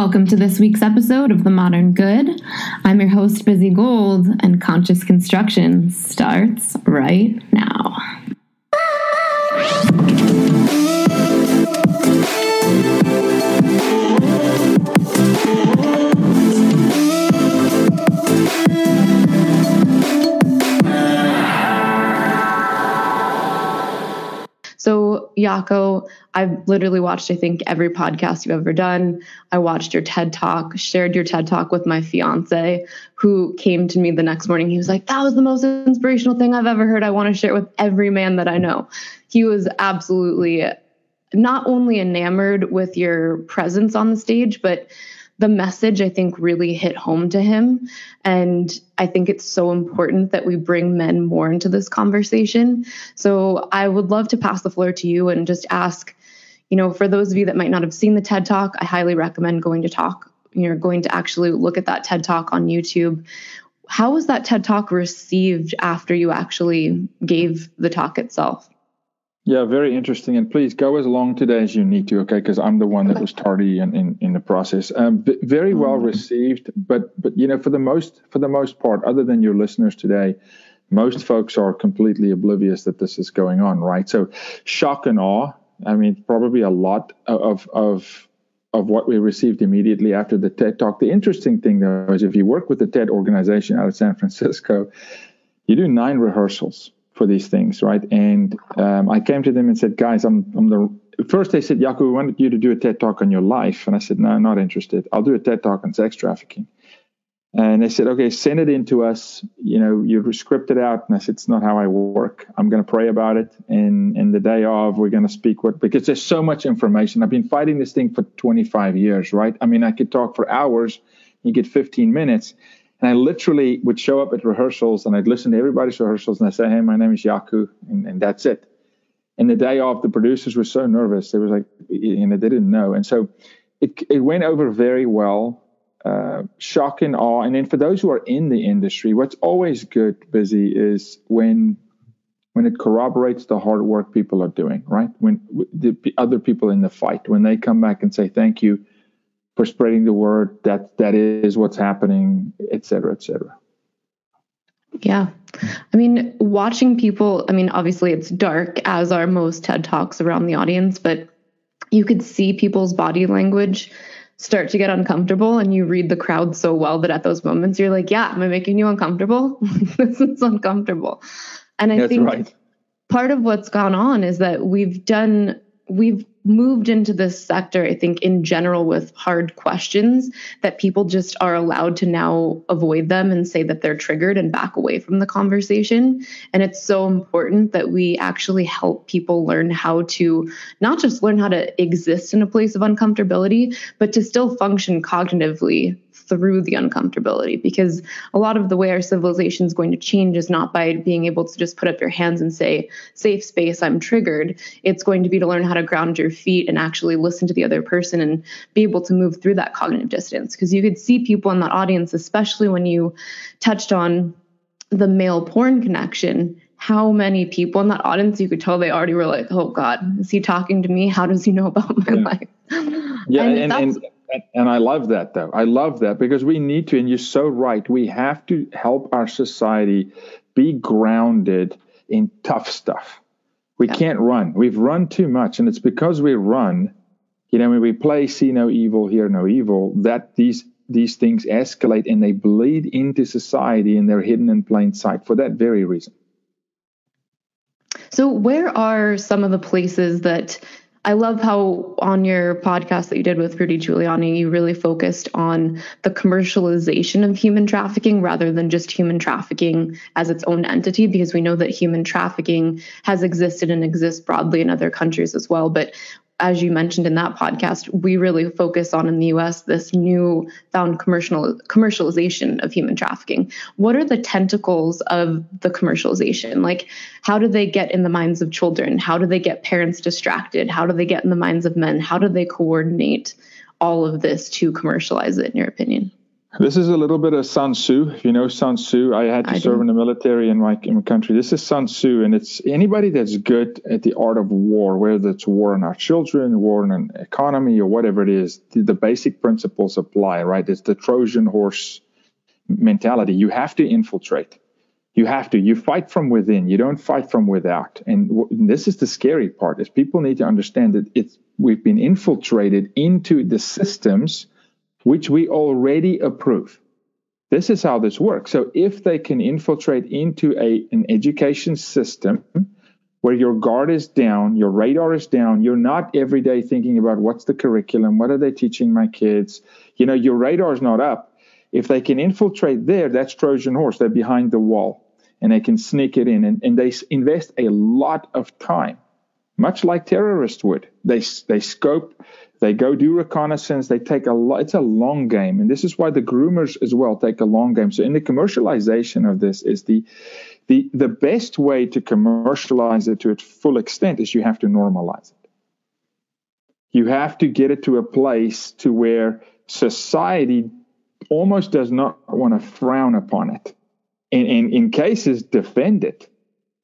Welcome to this week's episode of The Modern Good. I'm your host, Busy Gold, and Conscious Construction starts right now. Jaco, I've literally watched, I think, every podcast you've ever done. I watched your TED Talk, shared your TED Talk with my fiance, who came to me the next morning. He was like, That was the most inspirational thing I've ever heard. I want to share it with every man that I know. He was absolutely not only enamored with your presence on the stage, but the message I think really hit home to him. And I think it's so important that we bring men more into this conversation. So I would love to pass the floor to you and just ask, you know, for those of you that might not have seen the TED Talk, I highly recommend going to talk. You're going to actually look at that TED Talk on YouTube. How was that TED Talk received after you actually gave the talk itself? Yeah, very interesting. And please go as long today as you need to, okay? Because I'm the one that was tardy in, in, in the process. Um, very well mm-hmm. received, but but you know, for the most for the most part, other than your listeners today, most folks are completely oblivious that this is going on, right? So, shock and awe. I mean, probably a lot of of of what we received immediately after the TED talk. The interesting thing though is if you work with the TED organization out of San Francisco, you do nine rehearsals for these things, right? And um, I came to them and said, guys, I'm, I'm the first. They said, Jaco, we wanted you to do a TED talk on your life, and I said, no, I'm not interested. I'll do a TED talk on sex trafficking. And they said, okay, send it in to us. You know, you script it out. And I said, it's not how I work. I'm going to pray about it. And, and the day of, we're going to speak what, because there's so much information. I've been fighting this thing for 25 years, right? I mean, I could talk for hours. You get 15 minutes. And I literally would show up at rehearsals and I'd listen to everybody's rehearsals and I'd say, Hey, my name is Jaco, and, and that's it. And the day off, the producers were so nervous. They was like, you know, they didn't know. And so it, it went over very well. Uh, shock and awe. And then for those who are in the industry, what's always good, busy, is when when it corroborates the hard work people are doing, right? When the other people in the fight, when they come back and say, thank you, for spreading the word that that is what's happening, et cetera, et cetera. Yeah. I mean, watching people, I mean, obviously it's dark as are most TED Talks around the audience, but you could see people's body language start to get uncomfortable and you read the crowd so well that at those moments you're like, yeah, am I making you uncomfortable? this is uncomfortable. And I That's think right. part of what's gone on is that we've done we've moved into this sector, I think, in general, with hard questions that people just are allowed to now avoid them and say that they're triggered and back away from the conversation. And it's so important that we actually help people learn how to not just learn how to exist in a place of uncomfortability, but to still function cognitively through the uncomfortability because a lot of the way our civilization is going to change is not by being able to just put up your hands and say safe space i'm triggered. It's going to be to learn how to ground your feet and actually listen to the other person and be able to move through that cognitive distance. Because you could see people in that audience especially when you touched on the male porn connection how many people in that audience you could tell they already were like oh god is he talking to me? How does he know about my yeah. life? Yeah and, and, and and I love that though. I love that because we need to, and you're so right. We have to help our society be grounded in tough stuff. We yeah. can't run. We've run too much, and it's because we run. You know, when we play "See No Evil, Hear No Evil," that these these things escalate and they bleed into society, and they're hidden in plain sight for that very reason. So, where are some of the places that I love how on your podcast that you did with Rudy Giuliani, you really focused on the commercialization of human trafficking rather than just human trafficking as its own entity, because we know that human trafficking has existed and exists broadly in other countries as well. But as you mentioned in that podcast, we really focus on in the US this new found commercial commercialization of human trafficking. What are the tentacles of the commercialization? Like how do they get in the minds of children? How do they get parents distracted? How do they get in the minds of men? How do they coordinate all of this to commercialize it in your opinion? This is a little bit of Sun Tzu. If you know Sun Tzu, I had to I serve do. in the military in my, in my country. This is Sun Tzu, and it's anybody that's good at the art of war, whether it's war on our children, war on an economy, or whatever it is, the, the basic principles apply, right? It's the Trojan horse mentality. You have to infiltrate. You have to. You fight from within. You don't fight from without. And w- this is the scary part: is people need to understand that it's we've been infiltrated into the systems which we already approve. This is how this works. So if they can infiltrate into a, an education system where your guard is down, your radar is down, you're not every day thinking about what's the curriculum, what are they teaching my kids, you know, your radar is not up. If they can infiltrate there, that's Trojan horse. They're behind the wall and they can sneak it in and, and they invest a lot of time, much like terrorists would. They, they scope they go do reconnaissance. They take a lot. It's a long game, and this is why the groomers as well take a long game. So in the commercialization of this is the the the best way to commercialize it to its full extent is you have to normalize it. You have to get it to a place to where society almost does not want to frown upon it, and, and in cases defend it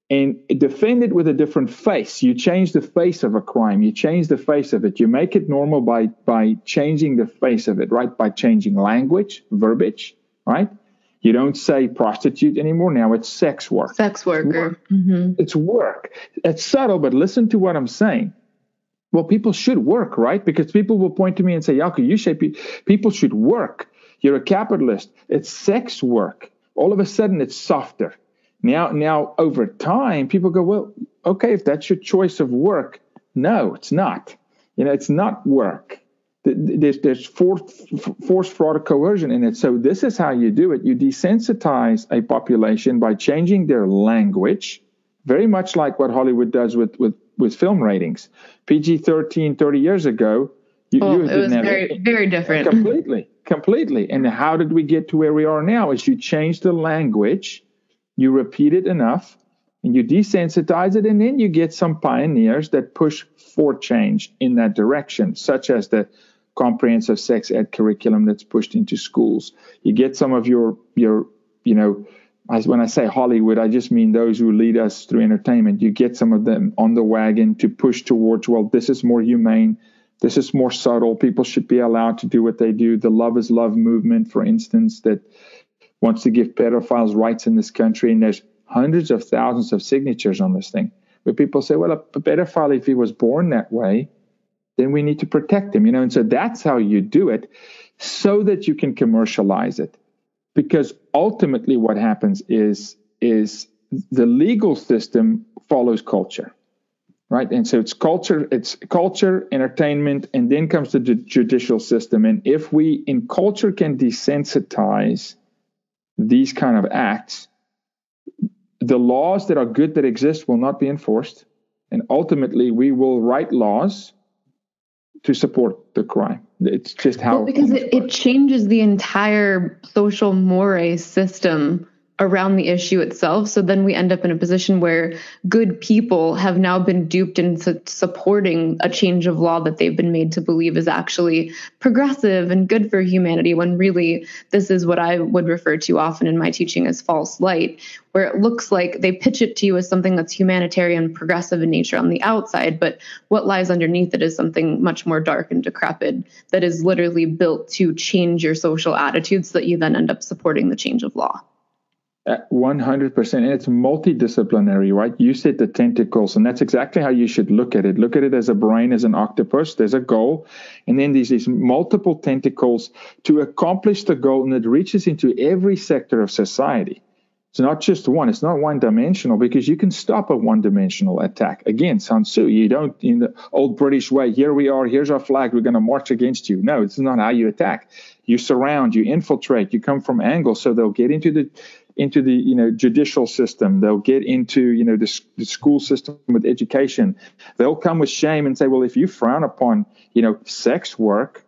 and defend it with a different face. You change the face of a crime. You change the face of it. You make it normal by by changing the face of it, right? By changing language, verbiage, right? You don't say prostitute anymore. Now it's sex work. Sex worker. It's work. Mm-hmm. It's, work. it's subtle, but listen to what I'm saying. Well, people should work, right? Because people will point to me and say, Jaco, you say people should work. You're a capitalist. It's sex work. All of a sudden, it's softer now, now over time, people go, well, okay, if that's your choice of work, no, it's not. You know, it's not work. There's, there's force, force, fraud, or coercion in it. So this is how you do it. You desensitize a population by changing their language, very much like what Hollywood does with, with, with film ratings. PG-13 30 years ago, you, oh, you it was very, very different. Completely, completely. And how did we get to where we are now? Is you change the language you repeat it enough and you desensitize it, and then you get some pioneers that push for change in that direction, such as the comprehensive sex ed curriculum that's pushed into schools. You get some of your your you know when I say Hollywood, I just mean those who lead us through entertainment. You get some of them on the wagon to push towards, well, this is more humane. This is more subtle. People should be allowed to do what they do. The love is love movement, for instance, that wants to give pedophiles rights in this country, and there's hundreds of thousands of signatures on this thing. But people say, well, a pedophile, if he was born that way, then we need to protect him, you know. And so that's how you do it, so that you can commercialize it. Because ultimately, what happens is is the legal system follows culture, right? And so it's culture, it's culture, entertainment, and then comes the judicial system. And if we in culture can desensitize these kind of acts, the laws that are good that exist will not be enforced. And ultimately, we will write laws to support the crime. It's just how. Well, because it, it changes the entire social mores system around the issue itself. So then we end up in a position where good people have now been duped into supporting a change of law that they've been made to believe is actually progressive and good for humanity, when really this is what I would refer to often in my teaching as false light, where it looks like they pitch it to you as something that's humanitarian, progressive in nature on the outside, but what lies underneath it is something much more dark and decrepit that is literally built to change your social attitudes so that you then end up supporting the change of law. 100% and it's multidisciplinary right? You said the tentacles and that's exactly how you should look at it. Look at it as a brain as an octopus. There's a goal and then there's these multiple tentacles to accomplish the goal and it reaches into every sector of society. It's not just one. It's not one dimensional because you can stop a one dimensional attack. Again Sun Tzu you don't in the old British way here we are here's our flag we're going to march against you. No it's not how you attack. You surround you infiltrate you come from angles so they'll get into the into the you know judicial system. They'll get into you know the, the, school system with education. They'll come with shame and say well if you frown upon you know sex work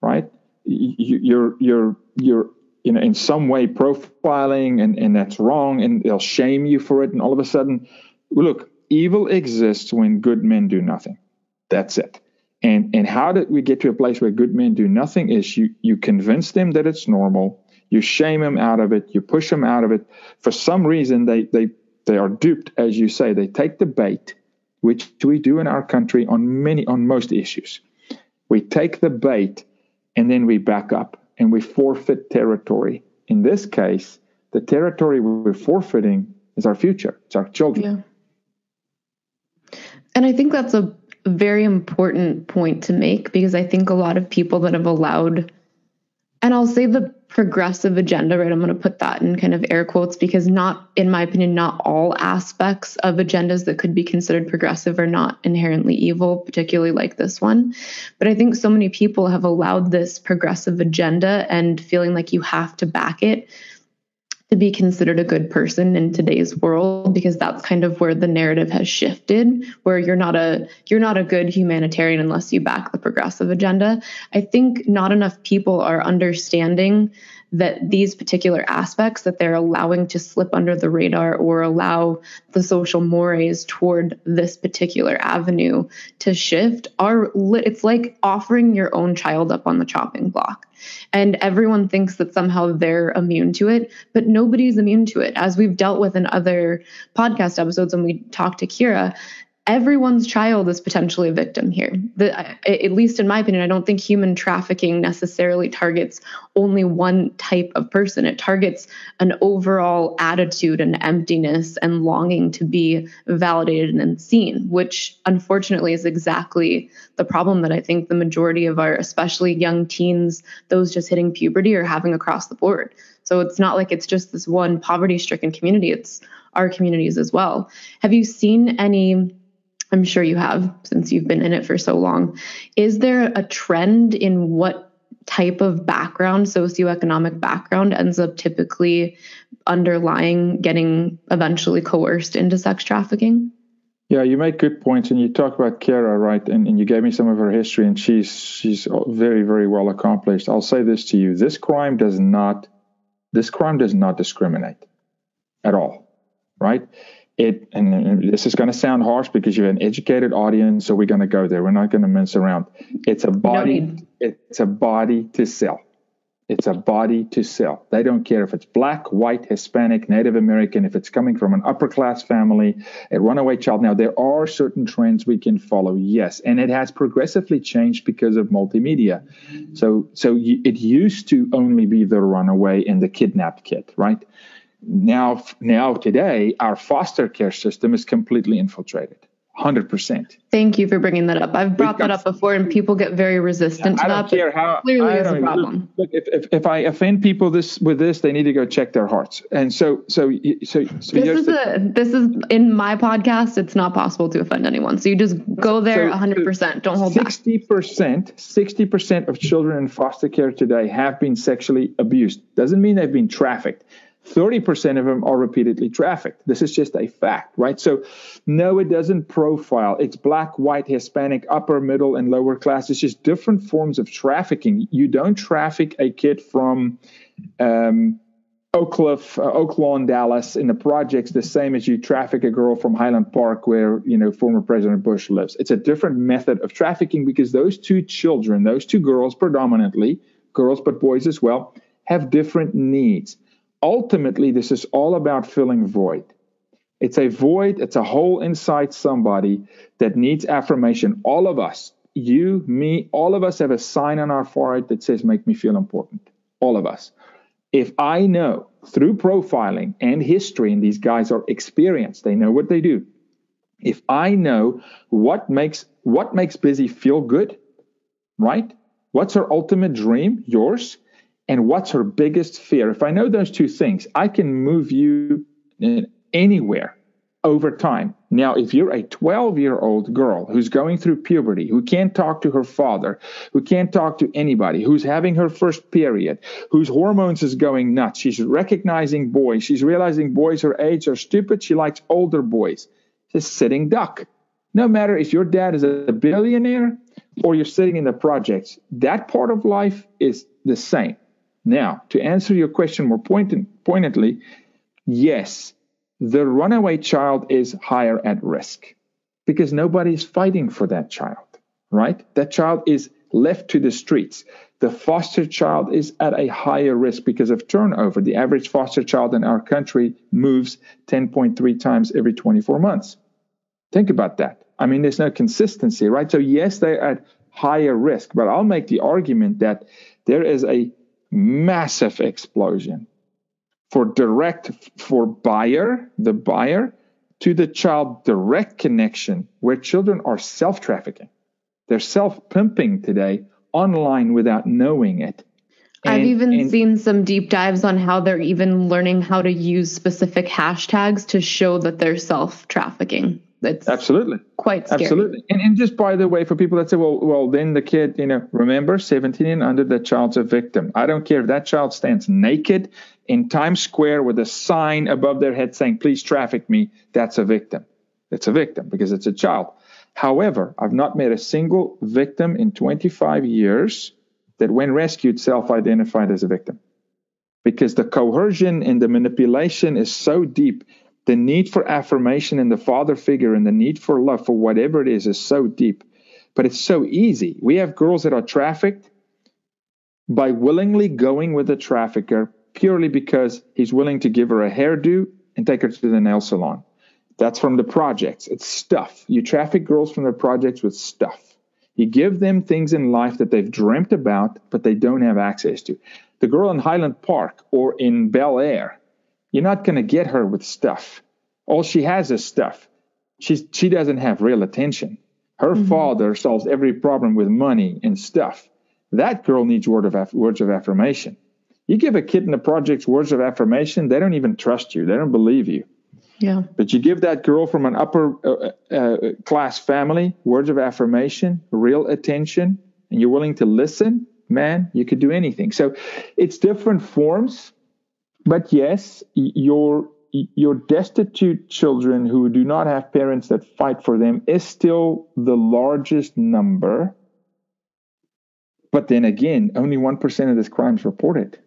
right you, you're you're you're you know in some way profiling and and that's wrong and they'll shame you for it and all of a sudden look evil exists when good men do nothing. That's it. And and how did we get to a place where good men do nothing? Is you you convince them that it's normal, you shame them out of it, you push them out of it. For some reason, they they they are duped, as you say. They take the bait, which we do in our country on many on most issues. We take the bait and then we back up and we forfeit territory. In this case, the territory we're forfeiting is our future. It's our children. Yeah. And I think that's a very important point to make because I think a lot of people that have allowed, and I'll say the progressive agenda, right? I'm going to put that in kind of air quotes because not, in my opinion, not all aspects of agendas that could be considered progressive are not inherently evil, particularly like this one. But I think so many people have allowed this progressive agenda and feeling like you have to back it to be considered a good person in today's world because that's kind of where the narrative has shifted where you're not a you're not a good humanitarian unless you back the progressive agenda. I think not enough people are understanding that these particular aspects that they're allowing to slip under the radar or allow the social mores toward this particular avenue to shift are it's like offering your own child up on the chopping block. And everyone thinks that somehow they're immune to it but nobody's immune to it. As we've dealt with in other podcast episodes when we talked to kira everyone's child is potentially a victim here. The, at least in my opinion, I don't think human trafficking necessarily targets only one type of person. It targets an overall attitude and emptiness and longing to be validated and seen, which unfortunately is exactly the problem that I think the majority of our, especially young teens, those just hitting puberty, are having across the board. So it's not like it's just this one poverty stricken community, it's our communities as well. Have you seen any? I'm sure you have since you've been in it for so long. Is there a trend in what type of background, socioeconomic background, ends up typically underlying getting eventually coerced into sex trafficking? Yeah, you make good points, and you talk about Kara, right? And, and you gave me some of her history, and she's she's very very well accomplished. I'll say this to you: this crime does not this crime does not discriminate at all, right? It and this is going to sound harsh because you're an educated audience so we're going to go there. We're not going to mince around. It's a body no it's a body to sell. It's a body to sell. They don't care if it's black white hispanic native american if it's coming from an upper class family a runaway child. Now there are certain trends we can follow yes and it has progressively changed because of multimedia. So so it used to only be the runaway and the kidnapped kid right now now today our foster care system is completely infiltrated. 100% thank you for bringing that up. I've brought that up before and people get very resistant to I don't care how clearly is a problem. look, if, if, if, i offend people this with this they need to go check their hearts. And so so so, so this is the, a this is in my podcast it's not possible to offend anyone. So you just go there so, 100% don't hold 60% 60% of children in foster care today have been sexually abused. Doesn't mean they've been trafficked 30% of them are repeatedly trafficked. This is just a fact, right? So, no, it doesn't profile. It's black, white, Hispanic, upper, middle, and lower class. It's just different forms of trafficking. You don't traffic a kid from um, Oak Cliff, uh, Lawn, Dallas in the projects the same as you traffic a girl from Highland Park where, you know, former President Bush lives. It's a different method of trafficking because those two children, those two girls predominantly, girls but boys as well, have different needs ultimately, this is all about filling void. It's a void, it's a hole inside somebody that needs affirmation. All of us, you, me, all of us have a sign on our forehead that says, Make me feel important. All of us. If I know through profiling and history, and these guys are experienced, they know what they do. If I know what makes what makes Busy feel good, right? What's her ultimate dream? Yours and what's her biggest fear. If I know those two things, I can move you anywhere over time. Now, if you're a 12 year old girl who's going through puberty, who can't talk to her father, who can't talk to anybody, who's having her first period, whose hormones is going nuts, she's recognizing boys, she's realizing boys her age are stupid, she likes older boys. She's sitting duck. No matter if your dad is a billionaire or you're sitting in the projects, that part of life is the same. Now, to answer your question more pointed, pointedly, yes, the runaway child is higher at risk because nobody is fighting for that child. right? That child is left to the streets. The foster child is at a higher risk because of turnover. The average foster child in our country moves 10.3 times every 24 months. Think about that. I mean, there's no consistency, right? So, yes, they're at higher risk, but I'll make the argument that there is a massive explosion for direct, for buyer, the buyer, to the child direct connection where children are self trafficking. They're self pimping today online without knowing it. And, I've even and, seen some deep dives on how they're even learning how to use specific hashtags to show that they're self trafficking. That's absolutely quite scary. Absolutely. And, and just by the way, for people that say, well, well, then the kid, you know, remember 17 and under, the child's a victim. I don't care if that child stands naked in Times Square with a sign above their head saying, please traffic me. That's a victim. It's a victim because it's a child. However, I've not met a single victim in 25 years that, when rescued, self identified as a victim. Because the coercion and the manipulation is so deep the need for affirmation and the father figure and the need for love for whatever it is is so deep. But it's so easy. We have girls that are trafficked by willingly going with a trafficker purely because he's willing to give her a hairdo and take her to the nail salon. That's from the projects. It's stuff. You traffic girls from the projects with stuff. You give them things in life that they've dreamt about, but they don't have access to. The girl in Highland Park or in Bel Air, you're not going to get her with stuff. All she has is stuff. She's, she doesn't have real attention. Her mm-hmm. father solves every problem with money and stuff. That girl needs word of words of affirmation. You give a kid in the projects words of affirmation, they don't even trust you. They don't believe you. Yeah. But you give that girl from an upper uh, uh, uh class family words of affirmation, real attention, and you're willing to listen, man, you could do anything. So it's different forms but yes, your your destitute children who do not have parents that fight for them is still the largest number. But then again, only 1% of this crime is reported.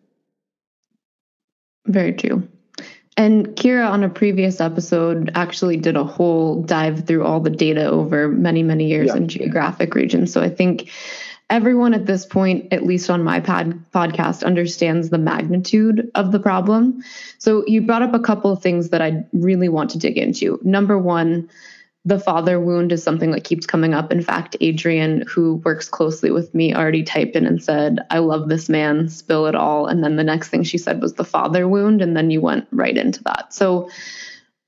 Very true. And Kira, on a previous episode, actually did a whole dive through all the data over many, many years yeah. in geographic regions. So I think everyone at this point, at least on my pod, podcast, understands the magnitude of the problem. So you brought up a couple of things that I really want to dig into. Number one, the father wound is something that keeps coming up. In fact, Adrian, who works closely with me, already typed in and said, I love this man, spill it all. And then the next thing she said was the father wound. And then you went right into that. So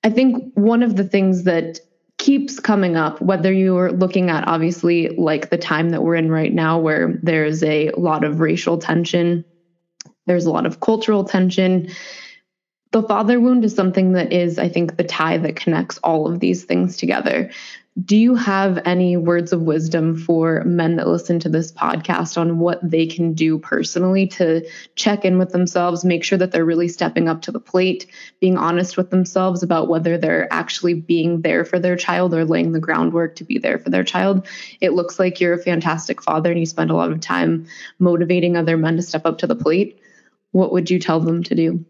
I think one of the things that keeps coming up, whether you're looking at obviously like the time that we're in right now, where there's a lot of racial tension, there's a lot of cultural tension. The father wound is something that is, I think, the tie that connects all of these things together. Do you have any words of wisdom for men that listen to this podcast on what they can do personally to check in with themselves, make sure that they're really stepping up to the plate, being honest with themselves about whether they're actually being there for their child or laying the groundwork to be there for their child? It looks like you're a fantastic father and you spend a lot of time motivating other men to step up to the plate. What would you tell them to do?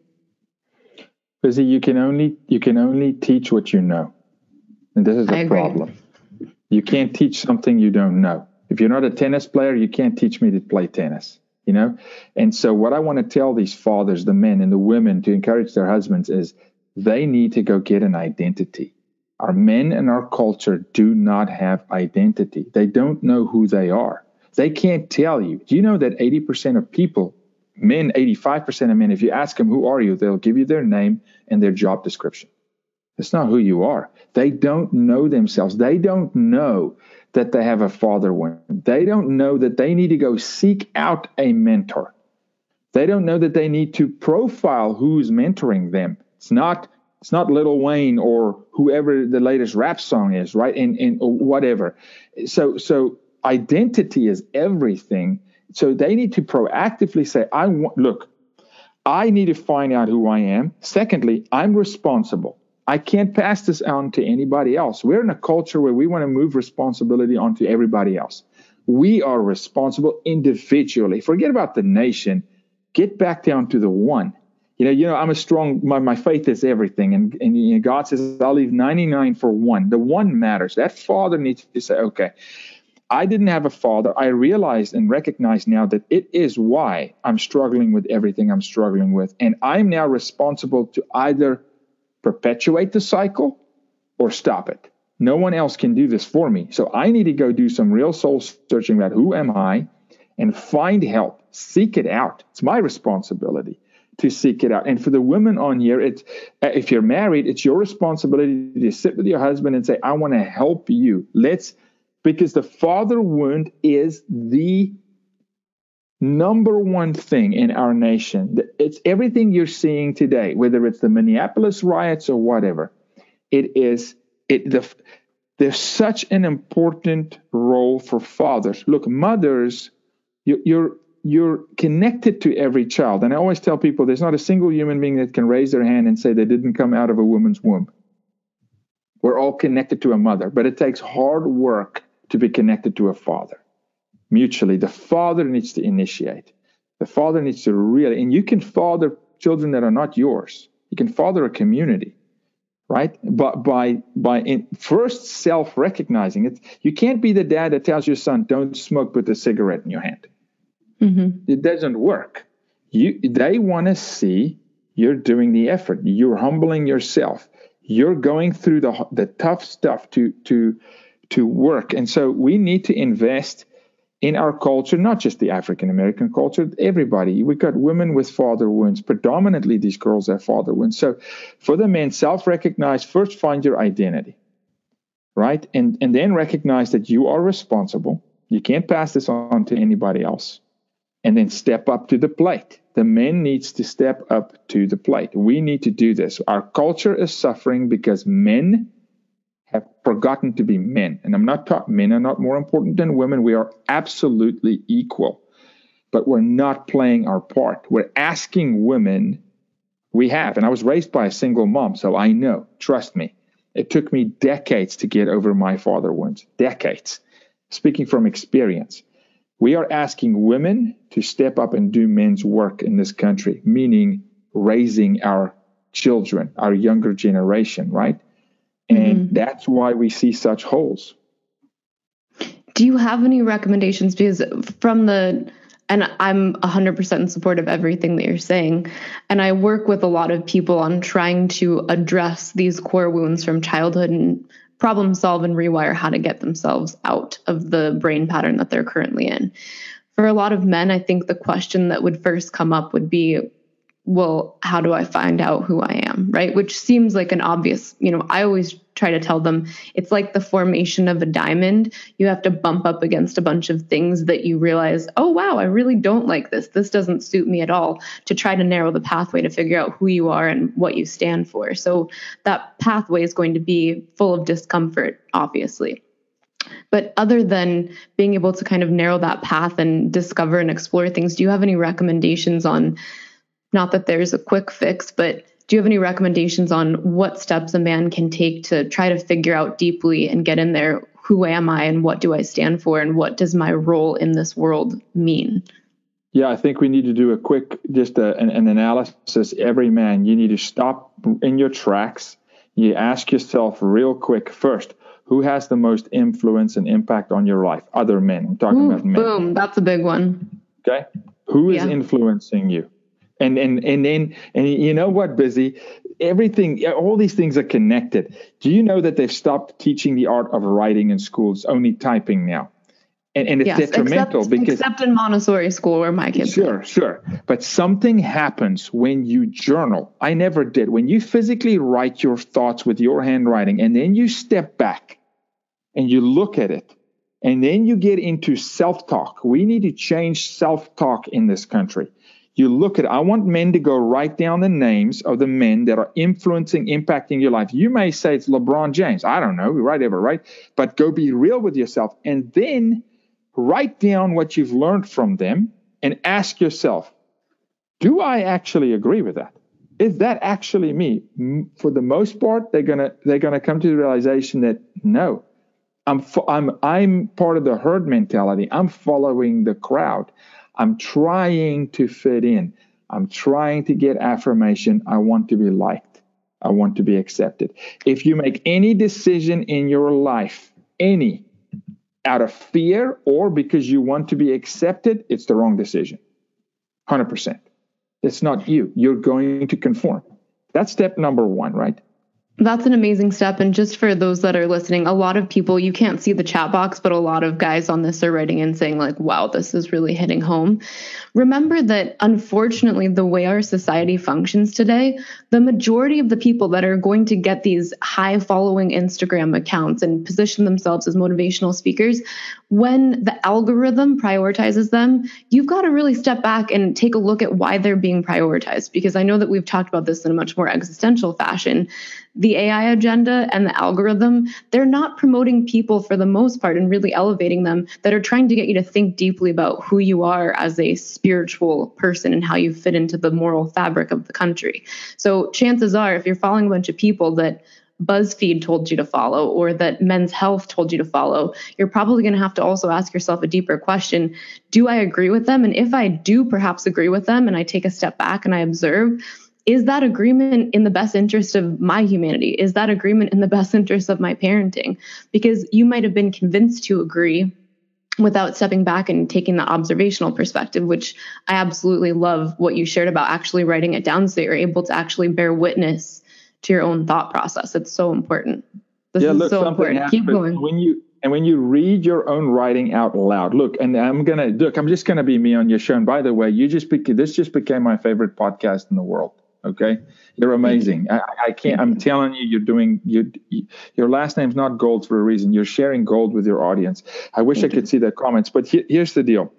Busy, you can only you can only teach what you know. And this is a problem. You can't teach something you don't know. If you're not a tennis player, you can't teach me to play tennis, you know? And so, what I want to tell these fathers, the men and the women, to encourage their husbands is they need to go get an identity. Our men in our culture do not have identity, they don't know who they are. They can't tell you. Do you know that 80% of people, men, 85% of men, if you ask them, who are you, they'll give you their name and their job description. It's not who you are. They don't know themselves. They don't know that they have a father wound. They don't know that they need to go seek out a mentor. They don't know that they need to profile who's mentoring them. It's not it's not Lil Wayne or whoever the latest rap song is, right? And and whatever. So so identity is everything. So they need to proactively say, I want look, I need to find out who I am. Secondly, I'm responsible. I can't pass this on to anybody else. We're in a culture where we want to move responsibility onto everybody else. We are responsible individually. Forget about the nation. Get back down to the one. You know, you know, I'm a strong. My, my faith is everything, and and you know, God says I'll leave 99 for one. The one matters. That father needs to say, okay, I didn't have a father, I realized and recognize now that it is why I'm struggling with everything I'm struggling with. And I'm now responsible to either perpetuate the cycle or stop it. No one else can do this for me. So I need to go do some real soul searching about who am I and find help, seek it out. It's my responsibility to seek it out. And for the women on here, it's uh, if you're married, it's your responsibility to sit with your husband and say, "I want to help you." Let's because the father wound is the number one thing in our nation. It's everything you're seeing today, whether it's the Minneapolis riots or whatever. It is it the there's such an important role for fathers. Look, mothers, you, you're you're connected to every child. And I always tell people there's not a single human being that can raise their hand and say they didn't come out of a woman's womb. We're all connected to a mother, but it takes hard work to be connected to a father mutually. The father needs to initiate. The father needs to really, and you can father children that are not yours. You can father a community, right? But by by in, first self recognizing it, you can't be the dad that tells your son, "Don't smoke with a cigarette in your hand." Mm-hmm. It doesn't work. You, they want to see you're doing the effort. You're humbling yourself. You're going through the the tough stuff to to to work. And so we need to invest in our culture, not just the African American culture, everybody. We've got women with father wounds. Predominantly, these girls have father wounds. So for the men, self recognize, first find your identity, right? And, and then recognize that you are responsible. You can't pass this on to anybody else and then step up to the plate. The men needs to step up to the plate. We need to do this. Our culture is suffering because men have forgotten to be men. And I'm not taught men are not more important than women. We are absolutely equal. But we're not playing our part. We're asking women we have. And I was raised by a single mom, so I know, trust me. It took me decades to get over my father wounds. Decades. Speaking from experience. We are asking women to step up and do men's work in this country, meaning raising our children, our younger generation, right? And mm-hmm. that's why we see such holes. Do you have any recommendations? Because from the, and I'm 100% in support of everything that you're saying. And I work with a lot of people on trying to address these core wounds from childhood and problem solve and rewire how to get themselves out of the brain pattern that they're currently in. For a lot of men, I think the question that would first come up would be well, how do I find out who I am? Right. Which seems like an obvious, you know, I always try to tell them it's like the formation of a diamond. You have to bump up against a bunch of things that you realize, oh, wow, I really don't like this. This doesn't suit me at all to try to narrow the pathway to figure out who you are and what you stand for. So that pathway is going to be full of discomfort, obviously. But other than being able to kind of narrow that path and discover and explore things, do you have any recommendations on? Not that there's a quick fix, but do you have any recommendations on what steps a man can take to try to figure out deeply and get in there who am I and what do I stand for and what does my role in this world mean? Yeah, I think we need to do a quick, just a, an, an analysis. Every man, you need to stop in your tracks. You ask yourself real quick first, who has the most influence and impact on your life? Other men. I'm talking Ooh, about men. Boom, that's a big one. Okay. Who is yeah. influencing you? And and and then and you know what busy? Everything all these things are connected. Do you know that they've stopped teaching the art of writing in schools? Only typing now. And, and it's yes, detrimental except, because except in montessori school where my kids sure sure. But something happens when you journal. I never did. When you physically write your thoughts with your handwriting and then you step back and you look at it and then you get into self-talk. We need to change self-talk in this country you look at, I want men to go write down the names of the men that are influencing, impacting your life. You may say it's LeBron James. I don't know, whatever, right? But go be real with yourself and then write down what you've learned from them and ask yourself, do I actually agree with that? Is that actually me? For the most part, they're gonna they're gonna come to the realization that no, I'm I'm I'm part of the herd mentality. I'm following the crowd. I'm trying to fit in. I'm trying to get affirmation. I want to be liked. I want to be accepted. If you make any decision in your life, any, out of fear or because you want to be accepted, it's the wrong decision. 100%. It's not you. You're going to conform. That's step number one, right? That's an amazing step. And just for those that are listening, a lot of people, you can't see the chat box, but a lot of guys on this are writing in saying, like, wow, this is really hitting home. Remember that unfortunately, the way our society functions today, the majority of the people that are going to get these high following Instagram accounts and position themselves as motivational speakers, when the algorithm prioritizes them, you've got to really step back and take a look at why they're being prioritized. Because I know that we've talked about this in a much more existential fashion the AI agenda and the algorithm, they're not promoting people for the most part and really elevating them that are trying to get you to think deeply about who you are as a spiritual person and how you fit into the moral fabric of the country. So chances are, if you're following a bunch of people that BuzzFeed told you to follow or that Men's Health told you to follow, you're probably going to have to also ask yourself a deeper question Do I agree with them? And if I do perhaps agree with them and I take a step back and I observe, is that agreement in the best interest of my humanity? Is that agreement in the best interest of my parenting? Because you might have been convinced to agree without stepping back and taking the observational perspective, which I absolutely love what you shared about actually writing it down so you're able to actually bear witness to your own thought process. It's so important. This yeah, is look, so important. Keep going. When you and when you read your own writing out loud, look, and I'm gonna look, I'm just gonna be me on your show. And by the way, you just became this just became my favorite podcast in the world. Okay, you're amazing. I, I can't. I'm telling you, you're doing. You, your last name's not gold for a reason. You're sharing gold with your audience. I wish Thank I could you. see the comments, but he, here's the deal.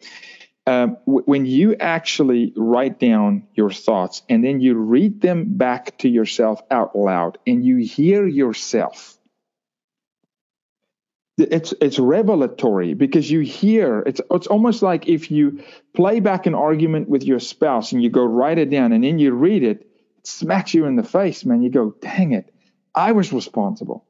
Um, w- when you actually write down your thoughts and then you read them back to yourself out loud, and you hear yourself, it's it's revelatory because you hear it's it's almost like if you play back an argument with your spouse and you go write it down and then you read it smacks you in the face, man. You go, dang it, I was responsible.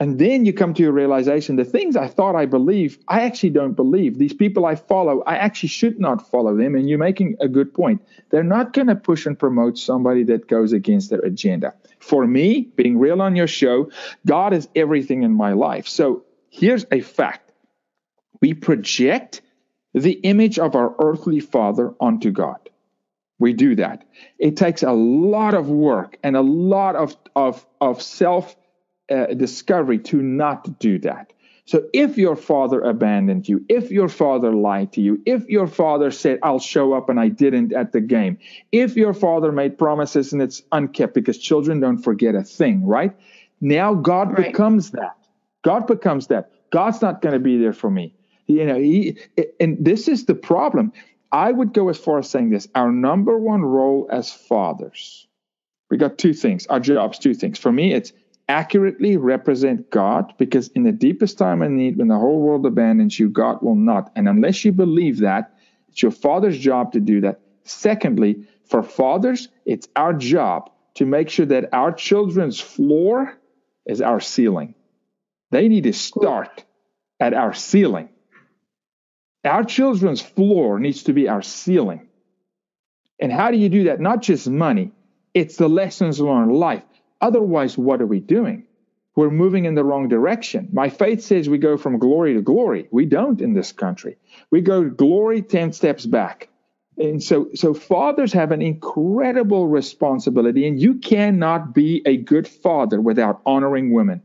And then you come to a realization the things I thought I believe, I actually don't believe. These people I follow, I actually should not follow them. And you're making a good point. They're not going to push and promote somebody that goes against their agenda. For me, being real on your show, God is everything in my life. So here's a fact we project the image of our earthly father onto God we do that. It takes a lot of work and a lot of, of, of self uh, discovery to not do that. So if your father abandoned you, if your father lied to you, if your father said, I'll show up and I didn't at the game, if your father made promises and it's unkept because children don't forget a thing, right? Now God right. becomes that. God becomes that. God's not going to be there for me. You know, he, and this is the problem. I would go as far as saying this our number one role as fathers, we got two things, our jobs, two things. For me, it's accurately represent God because in the deepest time of need, when the whole world abandons you, God will not. And unless you believe that, it's your father's job to do that. Secondly, for fathers, it's our job to make sure that our children's floor is our ceiling. They need to start at our ceiling. Our children's floor needs to be our ceiling. And how do you do that? Not just money, it's the lessons learned life. Otherwise, what are we doing? We're moving in the wrong direction. My faith says we go from glory to glory. We don't in this country. We go glory 10 steps back. And so, so fathers have an incredible responsibility, and you cannot be a good father without honoring women,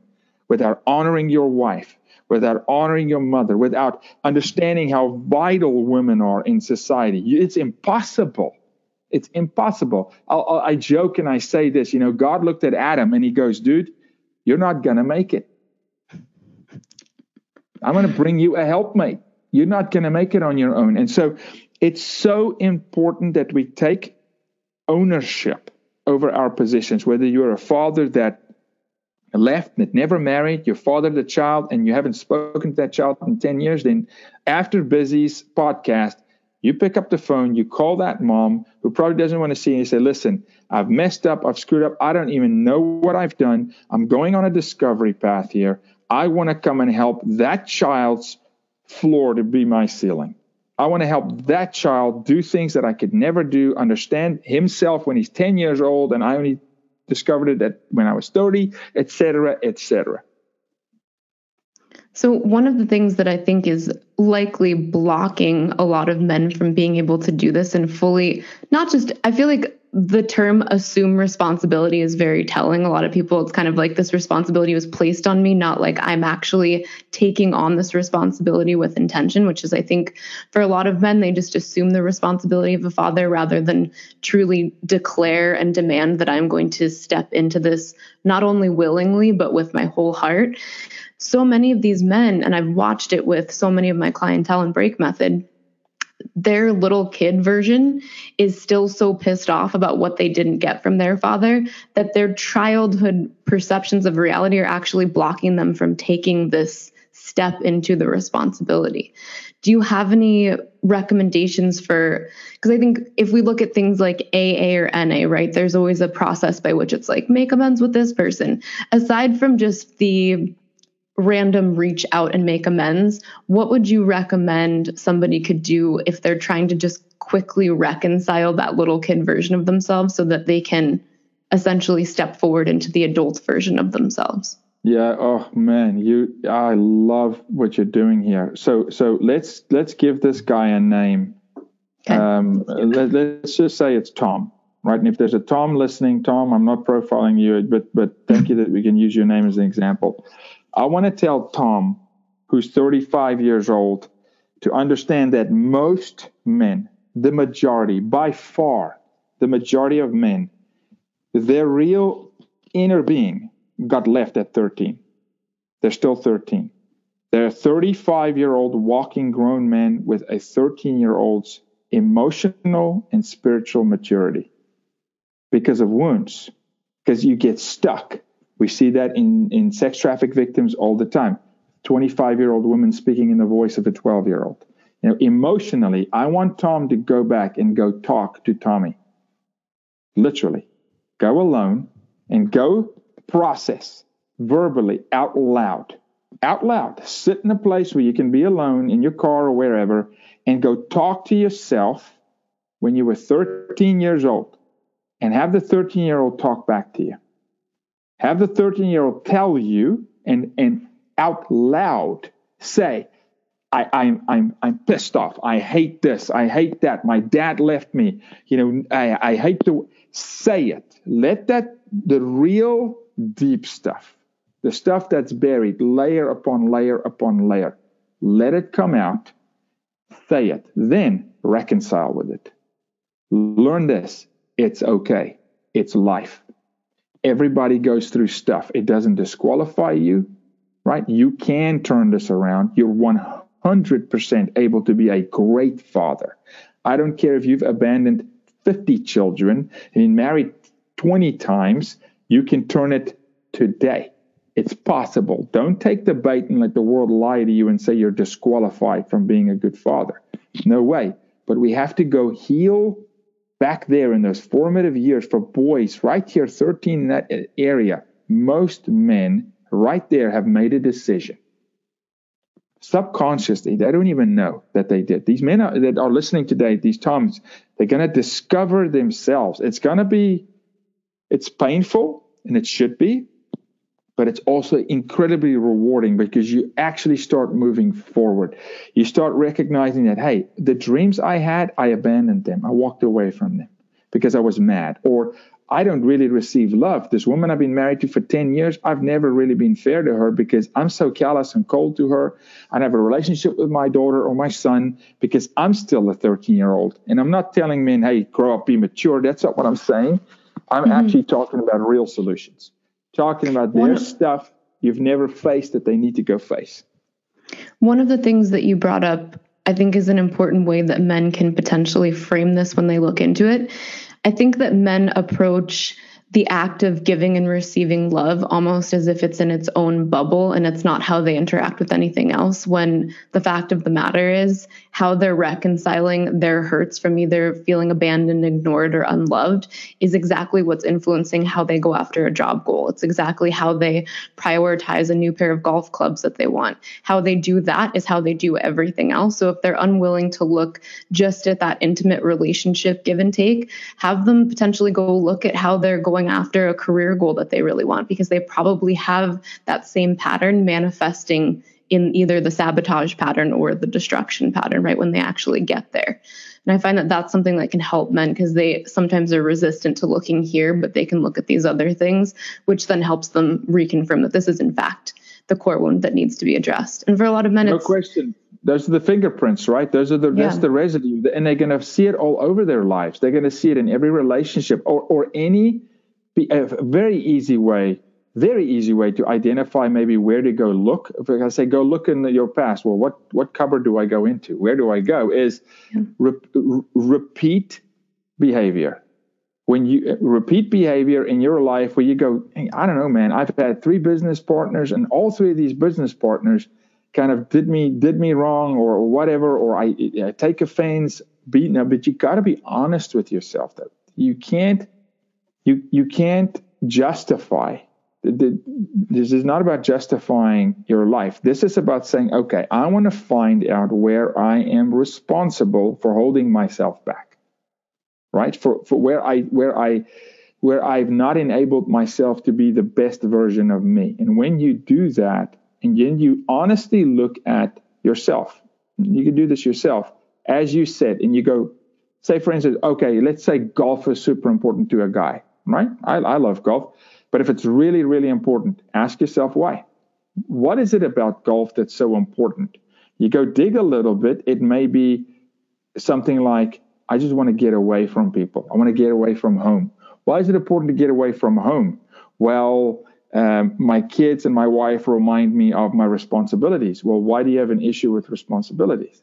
without honoring your wife, without honoring your mother, without understanding how vital women are in society. It's impossible. It's impossible. I'll, i joke and I say this you know, God looked at Adam and he goes, dude, you're not going to make it. I'm going to bring you a helpmate. You're not going to make it on your own. And so it's so important that we take ownership over our positions, whether you're a father that left that never married, you fathered a child, and you haven't spoken to that child in 10 years, then after Busy's podcast, you pick up the phone, you call that mom who probably doesn't want to see you, and you say, Listen, I've messed up, I've screwed up, I don't even know what I've done. I'm going on a discovery path here. I want to come and help that child's floor to be my ceiling. I want to help that child do things that I could never do, understand himself when he's 10 years old, and I only discovered it at, when I was 30, etc., etc. So, one of the things that I think is likely blocking a lot of men from being able to do this and fully, not just, I feel like the term assume responsibility is very telling. A lot of people, it's kind of like this responsibility was placed on me, not like I'm actually taking on this responsibility with intention, which is, I think, for a lot of men, they just assume the responsibility of a father rather than truly declare and demand that I'm going to step into this not only willingly, but with my whole heart so many of these men, and I've watched it with so many of my clientele in Break Method, their little kid version is still so pissed off about what they didn't get from their father that their childhood perceptions of reality are actually blocking them from taking this step into the responsibility. Do you have any recommendations for? Because I think if we look at things like AA or NA, right, there's always a process by which it's like make amends with this person. Aside from just the random reach out and make amends, what would you recommend somebody could do if they're trying to just quickly reconcile that little kid version of themselves so that they can essentially step forward into the adult version of themselves? Yeah, oh man, you I love what you're doing here. So so let's let's give this guy a name. Okay. Um, let, let's just say it's Tom right? And if there's a Tom listening, Tom, I'm not profiling you, but but thank you that we can use your name as an example. I want to tell Tom, who's 35 years old, to understand that most men, the majority, by far, the majority of men, their real inner being got left at 13. They're still 13. They're a 35 year old walking grown men with a 13 year old's emotional and spiritual maturity because of wounds, because you get stuck we see that in, in sex traffic victims all the time. 25 year old woman speaking in the voice of a 12 year old. You know, emotionally, I want Tom to go back and go talk to Tommy. Literally, go alone and go process verbally out loud. Out loud. Sit in a place where you can be alone in your car or wherever and go talk to yourself when you were 13 years old and have the 13 year old talk back to you. Have the 13 year old tell you and, and out loud say, I, I'm I'm I'm pissed off. I hate this. I hate that. My dad left me. You know, I, I hate to say it. Let that the real deep stuff, the stuff that's buried layer upon layer upon layer, let it come out. Say it. Then reconcile with it. Learn this. It's okay. It's life everybody goes through stuff. It doesn't disqualify you, right? You can turn this around. You're 100% able to be a great father. I don't care if you've abandoned 50 children and been married 20 times, you can turn it today. It's possible. Don't take the bait and let the world lie to you and say you're disqualified from being a good father. No way. But we have to go heal back there in those formative years for boys, right here, 13 in that area, most men right there have made a decision. Subconsciously, they don't even know that they did. These men are, that are listening today, these Toms, they're going to discover themselves. It's going to be, it's painful, and it should be, but it's also incredibly rewarding because you actually start moving forward. You start recognizing that, hey, the dreams I had, I abandoned them. I walked away from them because I was mad. Or I don't really receive love. This woman I've been married to for 10 years, I've never really been fair to her because I'm so callous and cold to her. I have a relationship with my daughter or my son because I'm still a 13 year old. And I'm not telling men, hey, grow up, be mature. That's not what I'm saying. I'm mm-hmm. actually talking about real solutions talking about their One, stuff you've never faced that they need to go face. One of the things that you brought up, I think, is an important way that men can potentially frame this when they look into it. I think that men approach the act of giving and receiving love almost as if it's in its own bubble and it's not how they interact with anything else when the fact of the matter is how they're reconciling their hurts from either feeling abandoned ignored or unloved is exactly what's influencing how they go after a job goal. It's exactly how they prioritize a new pair of golf clubs that they want. How they do that is how they do everything else. So if they're unwilling to look just at that intimate relationship give and take have them potentially go look at how they're going going after a career goal that they really want because they probably have that same pattern manifesting in either the sabotage pattern or the destruction pattern, right? When they actually get there. And I find that that's something that can help men because they sometimes are resistant to looking here, but they can look at these other things, which then helps them reconfirm that this is, in fact, the core wound that needs to be addressed. And for a lot of men, no question. Those are the fingerprints, right? Those are the yeah. that's the residue, and they're going to see it all over their lives. They're going to see it in every relationship or or any a very easy way very easy way to identify maybe where to go look. If I say go look in your past, well, what what cupboard do I go into? Where do I go? Is yeah. re- repeat behavior. When you uh, repeat behavior in your life, where you go, hey, I don't know, man. I've had three business partners, and all three of these business partners kind of did me did me wrong or whatever, or I, I take offense. Be now, but you got to be honest with yourself. That you can't you you can't justify this is not about justifying your life. This is about saying, okay, I want to find out where I am responsible for holding myself back, right? For, for where I, where I, where I've not enabled myself to be the best version of me. And when you do that, and then you honestly look at yourself, you can do this yourself, as you said, and you go, say, for instance, okay, let's say golf is super important to a guy, right? I, I love golf but if it's really, really important, ask yourself why. What is it about golf that's so important? You go dig a little bit, it may be something like, I just want to get away from people. I want to get away from home. Why is it important to get away from home? Well, um, my kids and my wife remind me of my responsibilities. Well, why do you have an issue with responsibilities?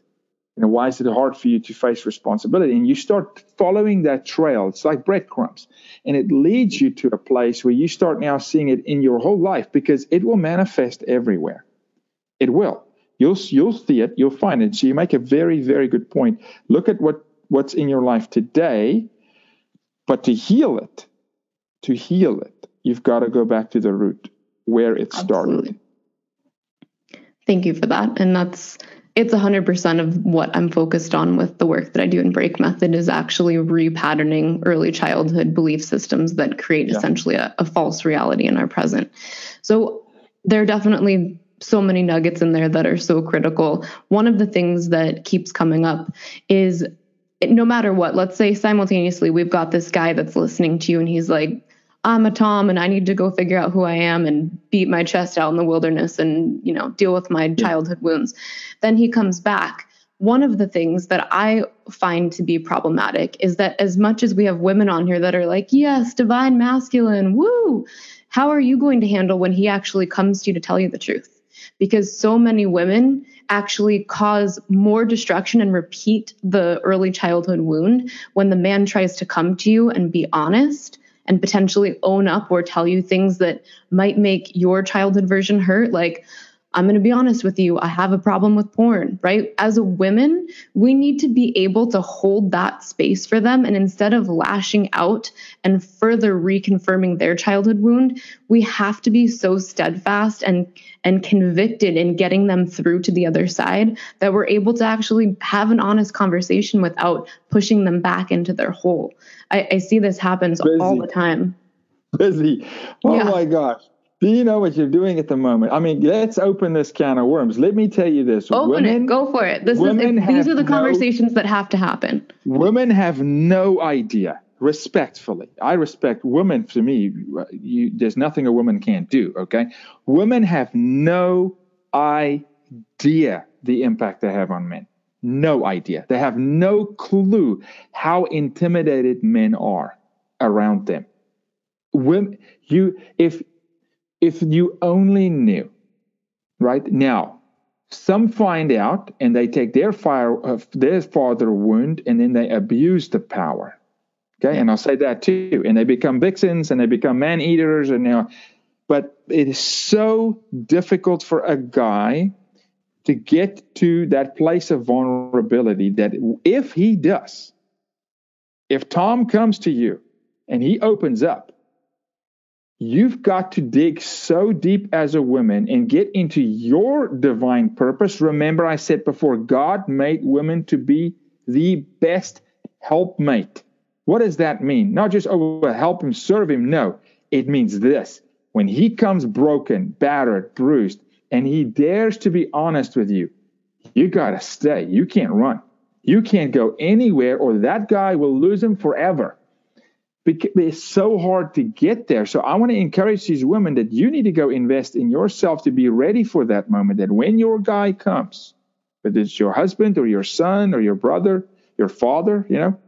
You know, why is it hard for you to face responsibility? And you start following that trail. It's like breadcrumbs. And it leads you to a place where you start now seeing it in your whole life because it will manifest everywhere. It will. You'll you'll see it, you'll find it. So you make a very, very good point. Look at what, what's in your life today, but to heal it, to heal it, you've got to go back to the root where it started. Absolutely. Thank you for that. And that's it's 100% of what I'm focused on with the work that I do in Break Method is actually repatterning early childhood belief systems that create yeah. essentially a, a false reality in our present. So there are definitely so many nuggets in there that are so critical. One of the things that keeps coming up is no matter what, let's say simultaneously we've got this guy that's listening to you and he's like, I'm a Tom and I need to go figure out who I am and beat my chest out in the wilderness and, you know, deal with my childhood wounds. Then he comes back. One of the things that I find to be problematic is that as much as we have women on here that are like, yes, divine masculine, woo, how are you going to handle when he actually comes to you to tell you the truth? Because so many women actually cause more destruction and repeat the early childhood wound when the man tries to come to you and be honest and potentially own up or tell you things that might make your childhood version hurt like I'm going to be honest with you, I have a problem with porn, right? As a women, we need to be able to hold that space for them. And instead of lashing out and further reconfirming their childhood wound, we have to be so steadfast and, and convicted in getting them through to the other side that we're able to actually have an honest conversation without pushing them back into their hole. I, I see this happens Busy. all the time. Busy. Oh yeah. my gosh. Do you know what you're doing at the moment? I mean, let's open this can of worms. Let me tell you this. Open women, it. Go for it. This is these are the conversations no, that have to happen. Women have no idea. Respectfully, I respect women. To me, you, there's nothing a woman can't do. Okay, women have no idea the impact they have on men. No idea. They have no clue how intimidated men are around them. Women, you if if you only knew, right? Now, some find out and they take their fire uh, their father wound and then they abuse the power. Okay, and I'll say that too. And they become vixens and they become man eaters and now but it is so difficult for a guy to get to that place of vulnerability that if he does, if Tom comes to you and he opens up, You've got to dig so deep as a woman and get into your divine purpose. Remember, I said before, God made women to be the best helpmate. What does that mean? Not just, oh, help him, serve him. No, it means this. When he comes broken, battered, bruised, and he dares to be honest with you, you got to stay. You can't run. You can't go anywhere, or that guy will lose him forever. It's so hard to get there. So I want to encourage these women that you need to go invest in yourself to be ready for that moment. That when your guy comes, whether it's your husband or your son or your brother, your father, you know,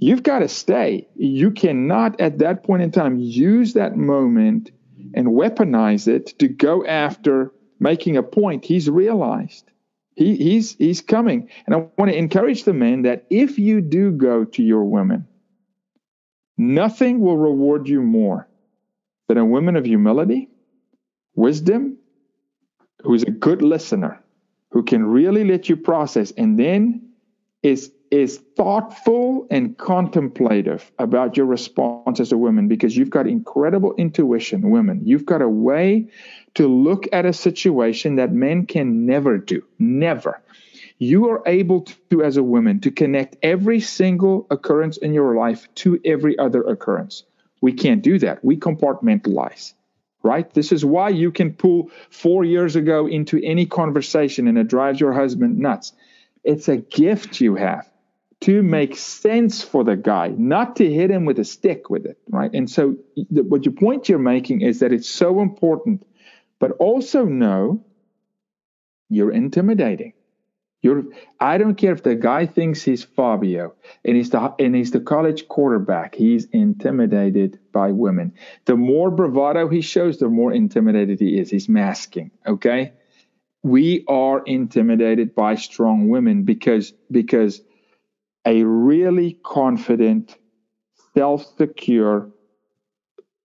you've got to stay. You cannot at that point in time use that moment and weaponize it to go after making a point he's realized. He, he's, he's coming. And I want to encourage the men that if you do go to your women, nothing will reward you more than a woman of humility, wisdom, who's a good listener, who can really let you process, and then is is thoughtful and contemplative about your response as a woman because you've got incredible intuition, women. You've got a way to look at a situation that men can never do. Never. You are able to, as a woman, to connect every single occurrence in your life to every other occurrence. We can't do that. We compartmentalize, right? This is why you can pull four years ago into any conversation and it drives your husband nuts. It's a gift you have to make sense for the guy, not to hit him with a stick with it, right? And so, the, what your point you're making is that it's so important, but also know you're intimidating. You're, I don't care if the guy thinks he's Fabio and he's the and he's the college quarterback. He's intimidated by women. The more bravado he shows, the more intimidated he is. He's masking. Okay, we are intimidated by strong women because because a really confident, self secure,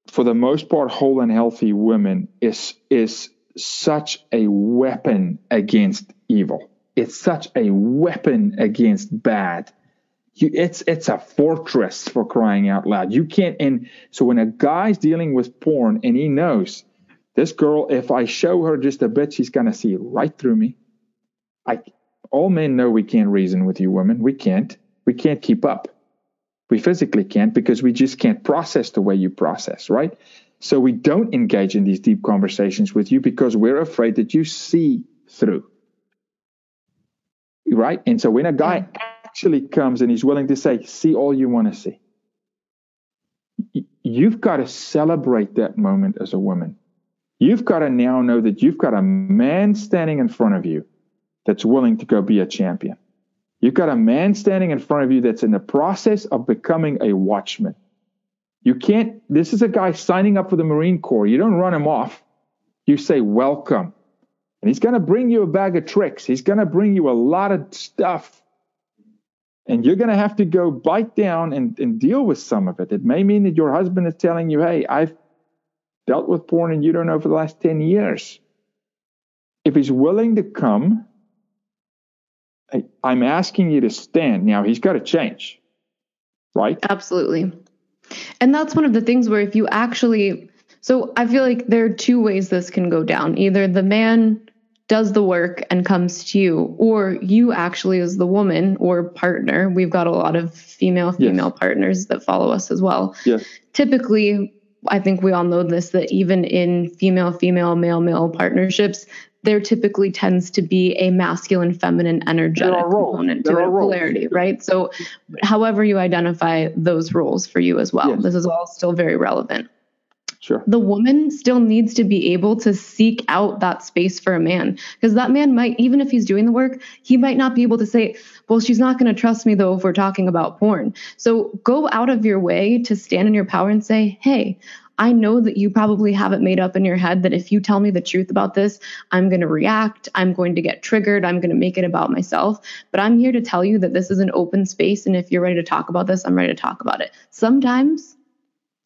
for the most part, whole and healthy woman is, is such a weapon against evil. It's such a weapon against bad. You, it's it's a fortress for crying out loud. You can't. And so when a guy's dealing with porn and he knows this girl, if I show her just a bit, she's gonna see right through me. I all men know we can't reason with you women. We can't we can't keep up. We physically can't because we just can't process the way you process, right? So we don't engage in these deep conversations with you because we're afraid that you see through. Right? And so when a guy mm-hmm. actually comes and he's willing to say, see all you want to see, you've got to celebrate that moment as a woman. You've got to now know that you've got a man standing in front of you that's willing to go be a champion. You've got a man standing in front of you that's in the process of becoming a watchman. You can't, this is a guy signing up for the Marine Corps. You don't run him off. You say, welcome. And he's going to bring you a bag of tricks. He's going to bring you a lot of stuff. And you're going to have to go bite down and, and deal with some of it. It may mean that your husband is telling you, hey, I've dealt with porn and you don't know for the last 10 years. If he's willing to come I'm asking you to stand. Now he's got to change, right? Absolutely. And that's one of the things where if you actually, so I feel like there are two ways this can go down. Either the man does the work and comes to you, or you actually, as the woman or partner, we've got a lot of female female yes. partners that follow us as well. Yes. Typically, I think we all know this that even in female female male male partnerships, there typically tends to be a masculine feminine energetic component to it, polarity, right? So, however you identify those roles for you as well, yes. this is all still very relevant. Sure. The woman still needs to be able to seek out that space for a man because that man might, even if he's doing the work, he might not be able to say, well, she's not going to trust me though if we're talking about porn. So go out of your way to stand in your power and say, hey, I know that you probably have it made up in your head that if you tell me the truth about this, I'm going to react, I'm going to get triggered, I'm going to make it about myself. But I'm here to tell you that this is an open space. And if you're ready to talk about this, I'm ready to talk about it. Sometimes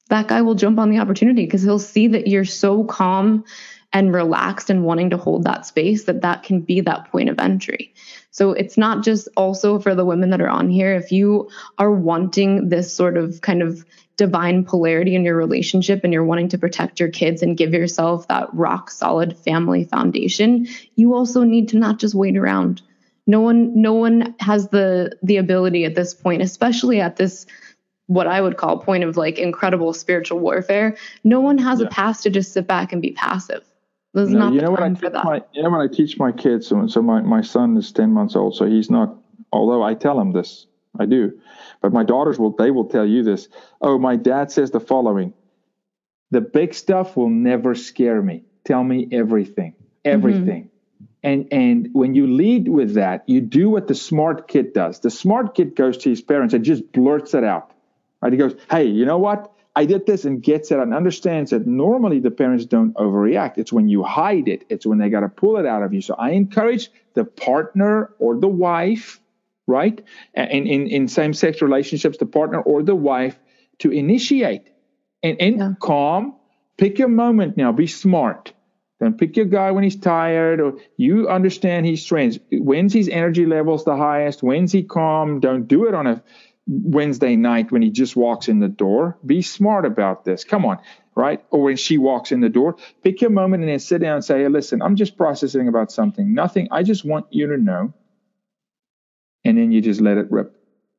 that guy will jump on the opportunity because he'll see that you're so calm and relaxed and wanting to hold that space that that can be that point of entry. So it's not just also for the women that are on here. If you are wanting this sort of kind of divine polarity in your relationship and you're wanting to protect your kids and give yourself that rock solid family foundation, you also need to not just wait around. No one no one has the the ability at this point, especially at this what I would call point of like incredible spiritual warfare. No one has yeah. a pass to just sit back and be passive. This is No, not you know what I teach that. my you know what I teach my kids. So, so my, my son is ten months old, so he's not. Although I tell him this, I do, but my daughters will they will tell you this. Oh, my dad says the following: the big stuff will never scare me. Tell me everything, mm-hmm. everything. And and when you lead with that, you do what the smart kid does. The smart kid goes to his parents and just blurts it out. Right? He goes, "Hey, you know what? I did this," and gets it and understands that normally the parents don't overreact. It's when you hide it. It's when they got to pull it out of you. So I encourage the partner or the wife, right? In in, in same sex relationships, the partner or the wife to initiate and, and Yeah. calm. Pick your moment now. Be smart. Don't pick your guy when he's tired or you understand his strengths. When's his energy levels the highest? When's he calm? Don't do it on a Wednesday night when he just walks in the door. Be smart about this. Come on, right? Or when she walks in the door, pick your moment and then sit down and say, hey, listen, I'm just processing about something. Nothing. I just want you to know. And then you just let it rip.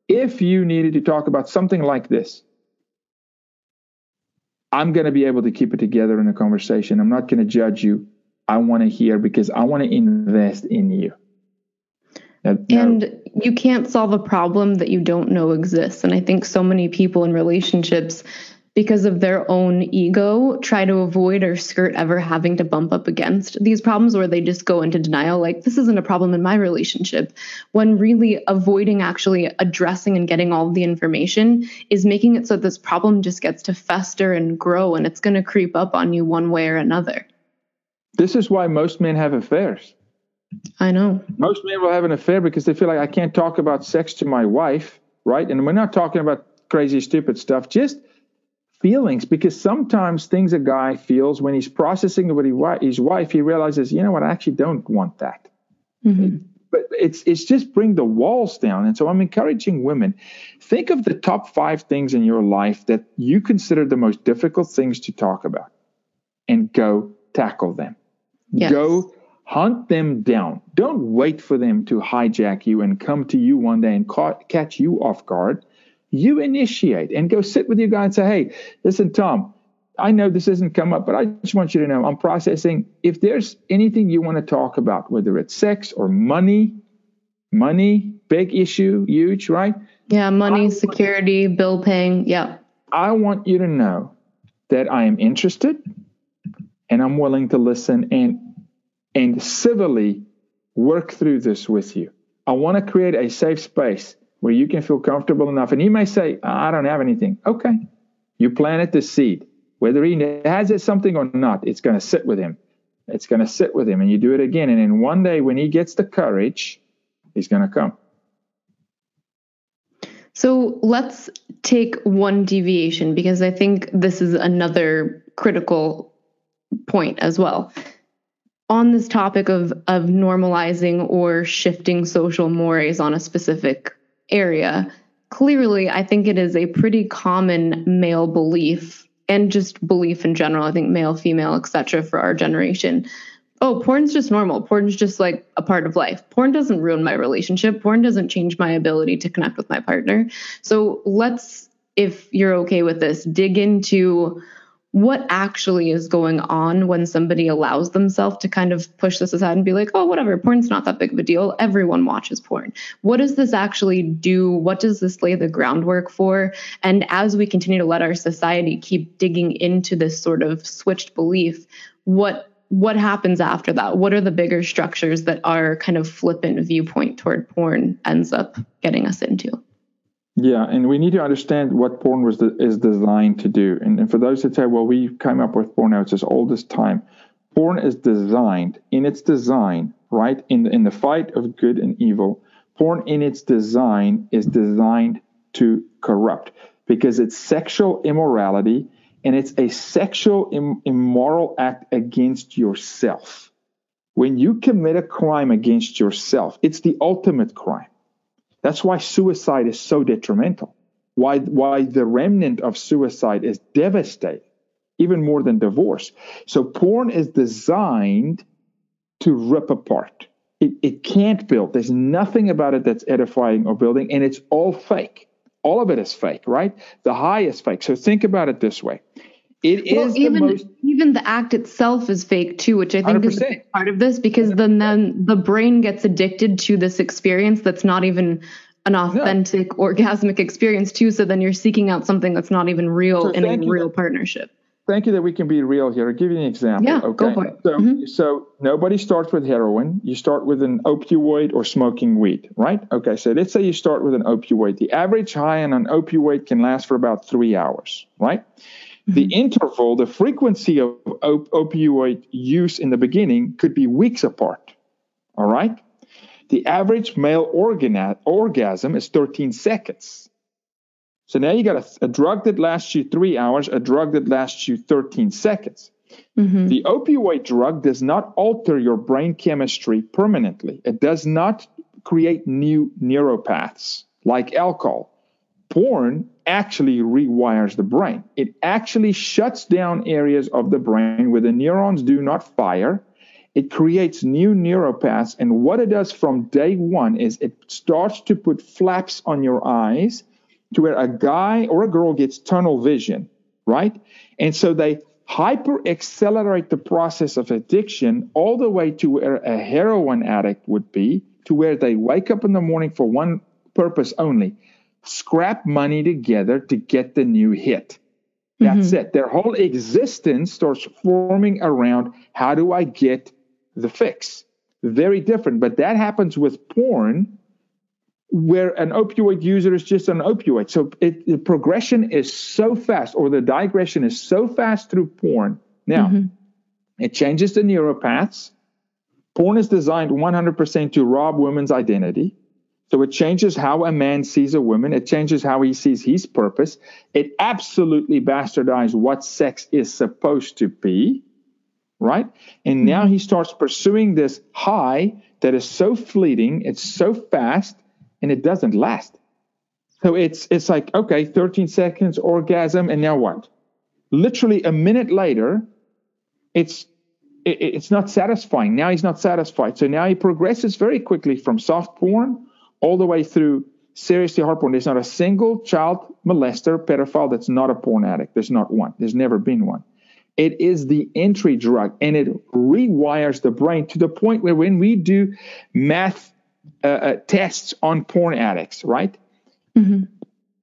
If you needed to talk about something like this, I'm going to be able to keep it together in a conversation. I'm not going to judge you. I want to hear because I want to invest in you. And you can't solve a problem that you don't know exists. And I think so many people in relationships, because of their own ego, try to avoid or skirt ever having to bump up against these problems where they just go into denial, like, this isn't a problem in my relationship. When really avoiding actually addressing and getting all the information is making it so this problem just gets to fester and grow and it's going to creep up on you one way or another. this is why most men have affairs. I know. Most men will have an affair because they feel like I can't talk about sex to my wife, right? And we're not talking about crazy, stupid stuff, just feelings. Because sometimes things a guy feels when he's processing with his wife, he realizes, you know what, I actually don't want that. Mhm. But it's it's just bring the walls down. And so I'm encouraging women, think of the top five things in your life that you consider the most difficult things to talk about, and go tackle them. Yes. Go hunt them down. Don't wait for them to hijack you and come to you one day and ca- catch you off guard. You initiate and go sit with your guy and say, hey, listen, Tom, I know this hasn't come up, but I just want you to know I'm processing. If there's anything you want to talk about, whether it's sex or money, money, big issue, huge, right? Yeah, money, I- security, bill paying. Yeah. I want you to know that I am interested and I'm willing to listen and and civilly work through this with you. I want to create a safe space where you can feel comfortable enough. And he may say, I don't have anything. Okay. You planted the seed. Whether he has it something or not, it's going to sit with him. It's going to sit with him. And you do it again. And then one day when he gets the courage, he's going to come. So let's take one deviation because I think this is another critical point as well. On this topic of, of normalizing or shifting social mores on a specific area, clearly I think it is a pretty common male belief and just belief in general, I think male, female, etc. for our generation. Oh, porn's just normal. Porn's just like a part of life. Porn doesn't ruin my relationship. Porn doesn't change my ability to connect with my partner. So let's, if you're okay with this, dig into what actually is going on when somebody allows themselves to kind of push this aside and be like, oh, whatever, porn's not that big of a deal. Everyone watches porn. What does this actually do? What does this lay the groundwork for? And as we continue to let our society keep digging into this sort of switched belief, what what happens after that? What are the bigger structures that our kind of flippant viewpoint toward porn ends up getting us into? Yeah, and we need to understand what porn was the, is designed to do. And, and for those that say, well, we came up with porn now, it's as old as time. Porn is designed in its design, right? In the, in the fight of good and evil, porn in its design is designed to corrupt because it's sexual immorality and it's a sexual Im- immoral act against yourself. When you commit a crime against yourself, it's the ultimate crime. That's why suicide is so detrimental. Why, why the remnant of suicide is devastating, even more than divorce. So porn is designed to rip apart. It, it can't build. There's nothing about it that's edifying or building, and it's all fake. All of it is fake, right? The high is fake. So think about it this way. It well, is even, most, even the act itself is fake too, which I think 100%. is part of this because then then the brain gets addicted to this experience that's not even an authentic orgasmic experience too. So then you're seeking out something that's not even real so in a real partnership thank you that we can be real here. I'll give you an example. Yeah, okay? go for it. So, mm-hmm. so nobody starts with heroin. You start with an opioid or smoking weed, right? Okay, so let's say you start with an opioid. The average high on an opioid can last for about three hours, right? Mm-hmm. The interval, the frequency of op- opioid use in the beginning could be weeks apart, all right? The average male organ- orgasm is 13 seconds. So now you got a, a, drug that lasts you three hours, a drug that lasts you 13 seconds. Mm-hmm. The opioid drug does not alter your brain chemistry permanently. It does not create new neuropaths like alcohol. Porn actually rewires the brain. It actually shuts down areas of the brain where the neurons do not fire. It creates new neuropaths. And what it does from day one is it starts to put flaps on your eyes to where a guy or a girl gets tunnel vision, right? And so they hyper accelerate the process of addiction all the way to where a heroin addict would be, to where they wake up in the morning for one purpose only scrap money together to get the new hit. That's mm-hmm. it. Their whole existence starts forming around how do I get the fix? Very different. But that happens with porn where an opioid user is just an opioid. So it, the progression is so fast, or the digression is so fast through porn. Now, mm-hmm. it changes the neuropaths. Porn is designed 100% to rob women's identity. So it changes how a man sees a woman. It changes how he sees his purpose. It absolutely bastardizes what sex is supposed to be, right? And now he starts pursuing this high that is so fleeting, it's so fast, and it doesn't last. So it's it's like okay, 13 seconds orgasm, and now what? Literally a minute later, it's it, it's not satisfying. Now he's not satisfied. So now he progresses very quickly from soft porn all the way through seriously hard porn. There's not a single child molester, pedophile that's not a porn addict. There's not one. There's never been one. It is the entry drug, and it rewires the brain to the point where when we do math uh, uh, tests on porn addicts, right? Mm-hmm.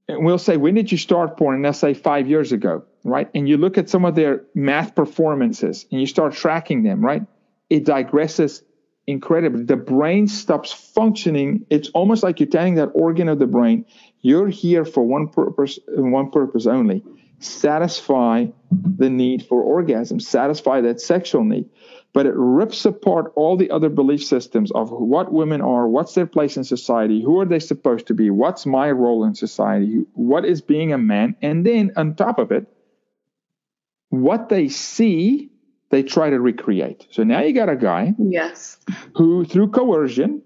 And we'll say, when did you start porn? And they'll say five years ago, right? And you look at some of their math performances and you start tracking them, right? It digresses incredibly. The brain stops functioning. It's almost like you're telling that organ of the brain, you're here for one purpose and one purpose only. Satisfy the need for orgasm, satisfy that sexual need but it rips apart all the other belief systems of what women are, what's their place in society, who are they supposed to be, what's my role in society, what is being a man, and then on top of it, what they see, they try to recreate. So now you got a guy, yes, who through coercion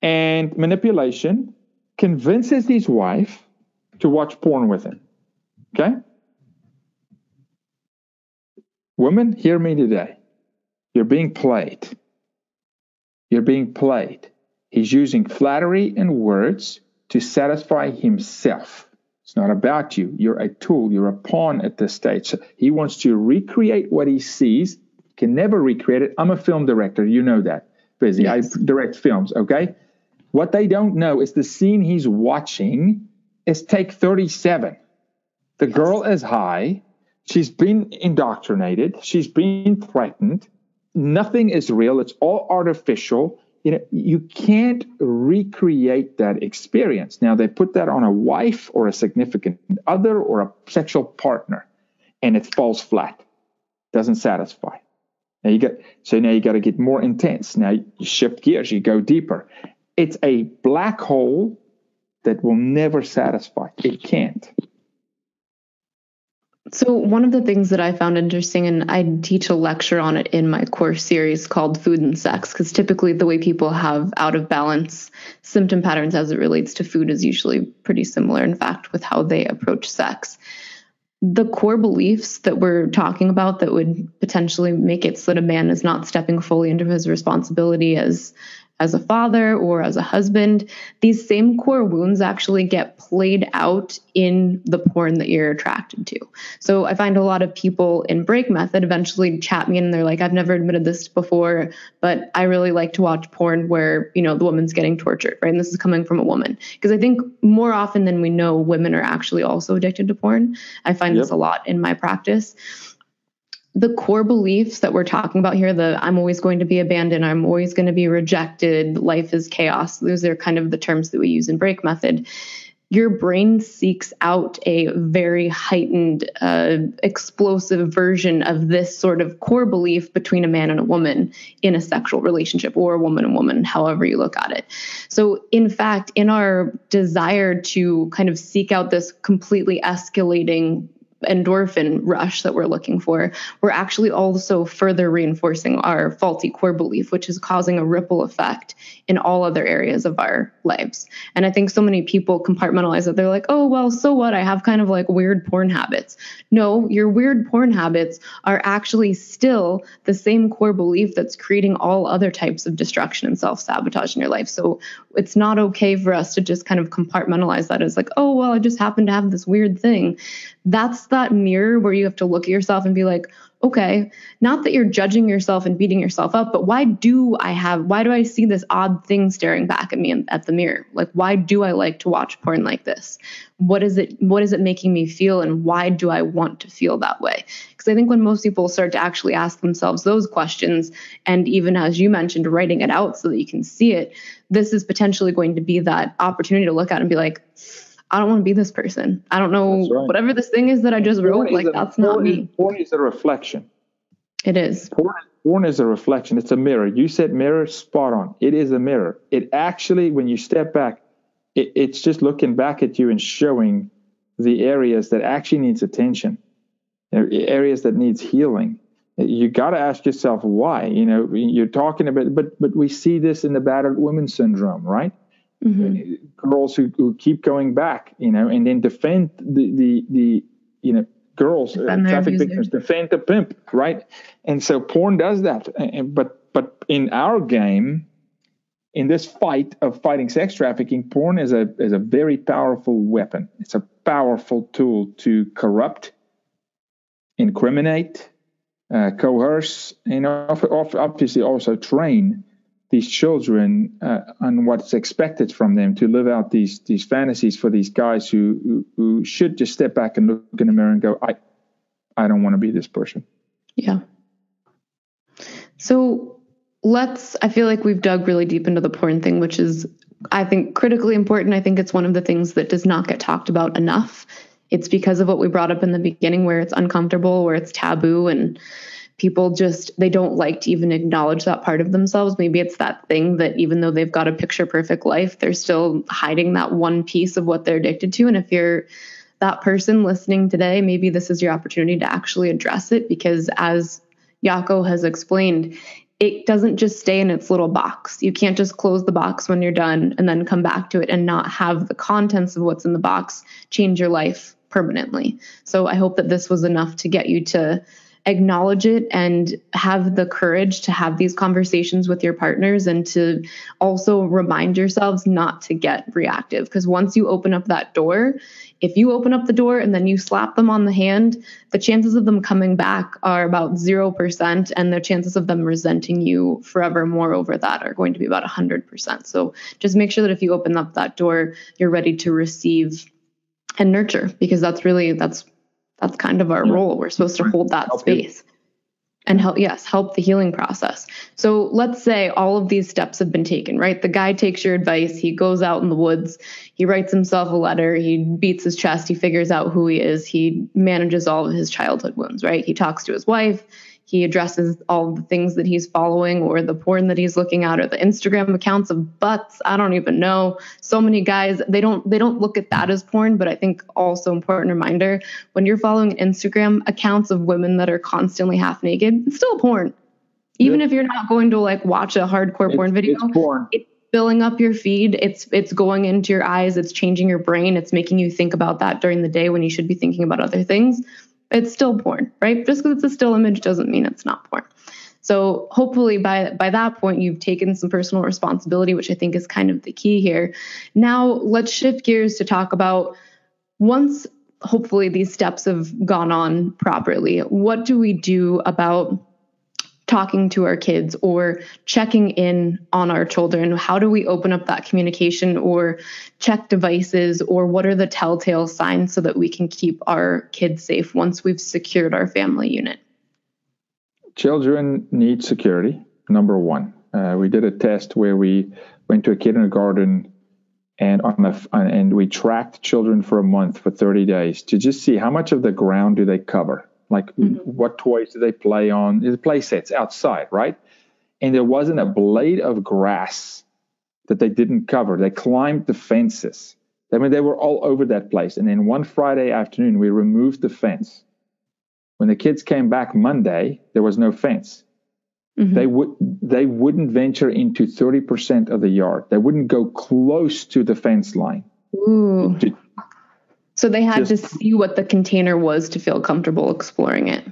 and manipulation convinces his wife to watch porn with him. Okay? Women, hear me today. You're being played. You're being played. He's using flattery and words to satisfy himself. It's not about you. You're a tool. You're a pawn at this stage. So he wants to recreate what he sees. Can never recreate it. I'm a film director. You know that. Busy. Yes. I direct films. Okay. What they don't know is the scene he's watching is take 37. The yes. girl is high. She's been indoctrinated. She's been threatened nothing is real it's all artificial you know you can't recreate that experience. Now they put that on a wife or a significant other or a sexual partner and it falls flat. Doesn't satisfy. Now you get so now you got to get more intense. Now you shift gears you go deeper. It's a black hole that will never satisfy. It can't so, one of the things that I found interesting, and I teach a lecture on it in my course series called Food and Sex, because typically the way people have out of balance symptom patterns as it relates to food is usually pretty similar, in fact, with how they approach sex. The core beliefs that we're talking about that would potentially make it so that a man is not stepping fully into his responsibility as as a father or as a husband, these same core wounds actually get played out in the porn that you're attracted to. So I find a lot of people in break method eventually chat me and they're like, I've never admitted this before, but I really like to watch porn where, you know, the woman's getting tortured, right? And this is coming from a woman. Because I think more often than we know, women are actually also addicted to porn. I find yep. this a lot in my practice the core beliefs that we're talking about here the i'm always going to be abandoned i'm always going to be rejected life is chaos those are kind of the terms that we use in break method. Your brain seeks out a very heightened uh, explosive version of this sort of core belief between a man and a woman in a sexual relationship or a woman and woman however you look at it. So in fact in our desire to kind of seek out this completely escalating endorphin rush that we're looking for, we're actually also further reinforcing our faulty core belief, which is causing a ripple effect in all other areas of our lives. And I think so many people compartmentalize that They're like, oh, well, so what? I have kind of like weird porn habits. No, your weird porn habits are actually still the same core belief that's creating all other types of destruction and self sabotage in your life. So it's not okay for us to just kind of compartmentalize that as like, oh, well, I just happen to have this weird thing. That's that mirror where you have to look at yourself and be like, okay, not that you're judging yourself and beating yourself up, but why do I have, why do I see this odd thing staring back at me at the mirror? Like, why do I like to watch porn like this? What is it, what is it making me feel? And why do I want to feel that way? Because I think when most people start to actually ask themselves those questions, and even as you mentioned, writing it out so that you can see it, this is potentially going to be that opportunity to look at and be like, I don't want to be this person. I don't know right. whatever this thing is that I just wrote. Like a, that's not me. porn is a reflection. It is. Porn, porn is a reflection. It's a mirror. You said mirror, spot on. It is a mirror. It actually, when you step back, it, it's just looking back at you and showing the areas that actually needs attention, areas that needs healing. You got to ask yourself why. You know, you're talking about, but but we see this in the battered woman syndrome, right? Mm-hmm. girls who, who keep going back, you know, and then defend the the, the you know girls uh, traffic victims defend the pimp, right? And so porn does that, and, but but in our game, in this fight of fighting sex trafficking, porn is a is a very powerful weapon. It's a powerful tool to corrupt, incriminate, uh, coerce, and obviously also train these children uh, on what's expected from them to live out these these fantasies for these guys who, who, who should just step back and look in the mirror and go, I I don't want to be this person. Yeah. So let's I feel like we've dug really deep into the porn thing, which is I think critically important. I think it's one of the things that does not get talked about enough. It's because of what we brought up in the beginning where it's uncomfortable, where it's taboo and people just they don't like to even acknowledge that part of themselves maybe it's that thing that even though they've got a picture perfect life they're still hiding that one piece of what they're addicted to and if you're that person listening today maybe this is your opportunity to actually address it because as Jaco has explained it doesn't just stay in its little box. You can't just close the box when you're done and then come back to it and not have the contents of what's in the box change your life permanently. So I hope that this was enough to get you to acknowledge it and have the courage to have these conversations with your partners and to also remind yourselves not to get reactive. Because once you open up that door, if you open up the door and then you slap them on the hand, the chances of them coming back are about 0%, and the chances of them resenting you forever more over that are going to be about 100%. So just make sure that if you open up that door, you're ready to receive and nurture because that's really that's that's kind of our role. We're supposed to hold that space and help yes help the healing process. So let's say all of these steps have been taken right? The guy takes your advice he goes out in the woods he writes himself a letter he beats his chest he figures out who he is he manages all of his childhood wounds right? He talks to his wife he addresses all the things that he's following or the porn that he's looking at or the Instagram accounts of butts. I don't even know. So many guys, they don't they don't look at that as porn, but I think also important reminder, when you're following Instagram accounts of women that are constantly half naked, it's still porn. Even yeah. if you're not going to like watch a hardcore it's, porn video, it's porn. It's filling up your feed. It's it's going into your eyes, it's changing your brain, it's making you think about that during the day when you should be thinking about other things it's still porn, right? Just because it's a still image doesn't mean it's not porn. So hopefully by by that point you've taken some personal responsibility, which I think is kind of the key here. Now let's shift gears to talk about once hopefully these steps have gone on properly, what do we do about talking to our kids or checking in on our children? How do we open up that communication or check devices or what are the telltale signs so that we can keep our kids safe once we've secured our family unit? Children need security, number one. Uh, we did a test where we went to a kindergarten and on the and we tracked children for a month for 30 days to just see how much of the ground do they cover like mm-hmm. what toys do they play on the play sets outside right and there wasn't a blade of grass that they didn't cover they climbed the fences i mean they were all over that place and then one friday afternoon we removed the fence when the kids came back monday there was no fence Mm-hmm. They would they wouldn't venture into 30% of the yard. They wouldn't go close to the fence line. Ooh. To, so they had to see what the container was to feel comfortable exploring it.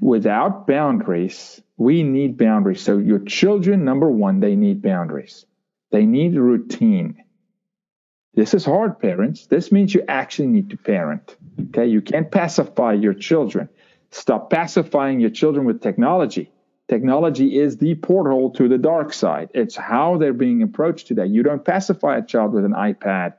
Without boundaries, we need boundaries. So your children, number one, they need boundaries. They need routine. This is hard, parents. This means you actually need to parent. Okay, you can't pacify your children. Stop pacifying your children with technology technology is the portal to the dark side. It's how they're being approached today. You don't pacify a child with an iPad.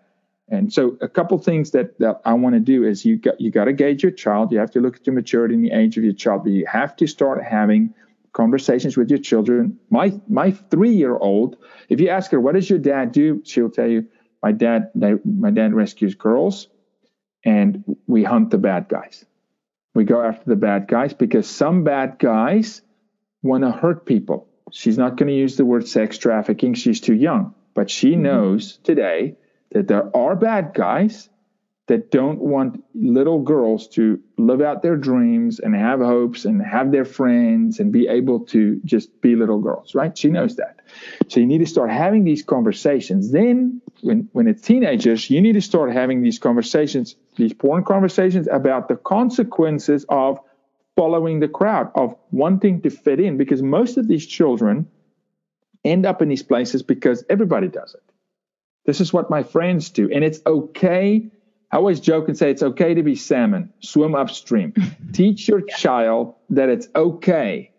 And so a couple things that, that I want to do is you got you got to gauge your child. You have to look at the maturity and the age of your child, but you have to start having conversations with your children. My my three year old, if you ask her what does your dad do, she'll tell you my dad they, my dad rescues girls, and we hunt the bad guys. We go after the bad guys because some bad guys want to hurt people. She's not going to use the word sex trafficking. She's too young. But she mm-hmm. knows today that there are bad guys that don't want little girls to live out their dreams and have hopes and have their friends and be able to just be little girls, right? She knows that. So you need to start having these conversations. Then, when, when it's teenagers, you need to start having these conversations, these porn conversations about the consequences of following the crowd, of wanting to fit in, because most of these children end up in these places because everybody does it. This is what my friends do. And it's okay. I always joke and say it's okay to be salmon, swim upstream. Teach your child that it's okay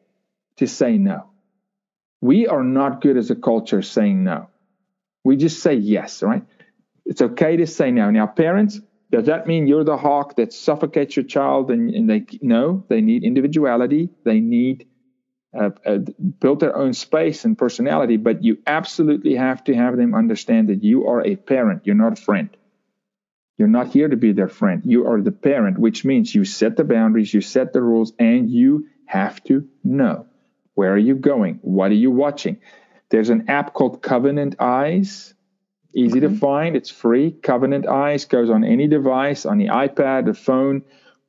to say no. We are not good as a culture saying no. We just say yes, right? It's okay to say no. Now, parents, does that mean you're the hawk that suffocates your child? And, and they no, they need individuality. They need uh, uh, build their own space and personality. But you absolutely have to have them understand that you are a parent. You're not a friend. You're not here to be their friend. You are the parent, which means you set the boundaries, you set the rules, and you have to know where are you going, what are you watching. There's an app called Covenant Eyes Easy to find. It's free. Covenant Eyes goes on any device, on the iPad, the phone.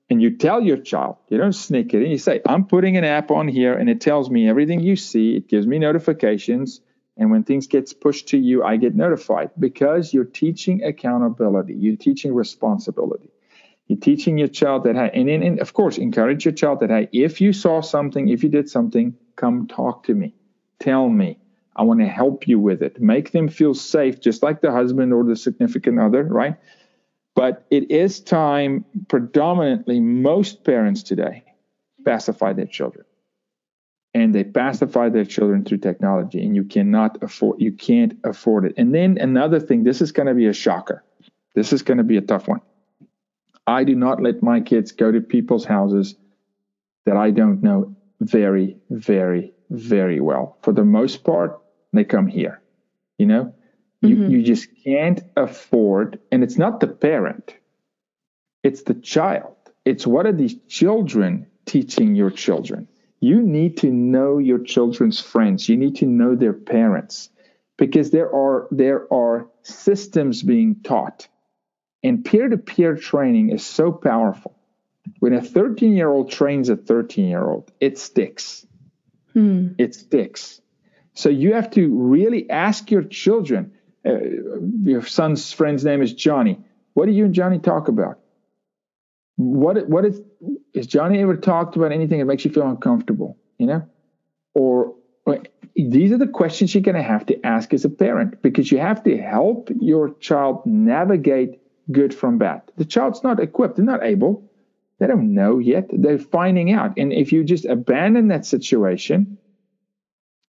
And you tell your child, you don't sneak it in. You say, I'm putting an app on here and it tells me everything you see. It gives me notifications. And when things gets pushed to you, I get notified because you're teaching accountability. You're teaching responsibility. You're teaching your child that, hey, and, and, and of course, encourage your child that, hey, if you saw something, if you did something, come talk to me. Tell me. I want to help you with it. Make them feel safe, just like the husband or the significant other, right? But it is time, predominantly, most parents today pacify their children. And they pacify their children through technology, and you cannot afford you can't afford it. And then another thing, this is going to be a shocker. This is going to be a tough one. I do not let my kids go to people's houses that I don't know very, very, very well. For the most part, they come here. You know, mm-hmm. you just can't afford, and it's not the parent, it's the child. It's what are these children teaching your children? You need to know your children's friends. You need to know their parents because there are there are systems being taught. And peer-to-peer training is so powerful. When a 13-year-old trains a 13-year-old, it sticks. Hmm. It sticks. So you have to really ask your children. Uh, your son's friend's name is Johnny. What do you and Johnny talk about? What what is is Johnny ever talked about anything that makes you feel uncomfortable? You know, or these are the questions you're going to have to ask as a parent because you have to help your child navigate good from bad. The child's not equipped, they're not able, they don't know yet, they're finding out. And if you just abandon that situation,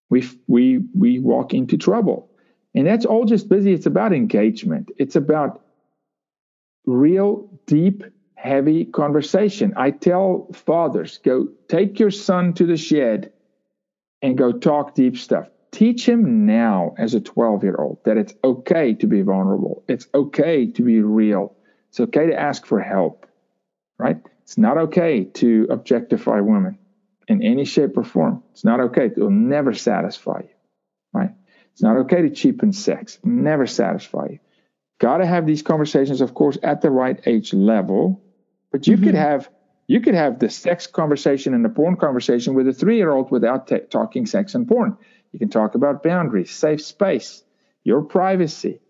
we, we, we walk into trouble. And that's all just busy. It's about engagement, it's about real, deep, heavy conversation. I tell fathers go take your son to the shed and go talk deep stuff. Teach him now, as a 12 year old, that it's okay to be vulnerable. It's okay to be real. It's okay to ask for help, right? It's not okay to objectify women in any shape or form. It's not okay. It will never satisfy you? It's not okay to cheapen sex, never satisfy you. Got to have these conversations, of course, at the right age level, but you mm-hmm. could have you could have the sex conversation and the porn conversation with a three year old without t- talking sex and porn. You can talk about boundaries, safe space, your privacy.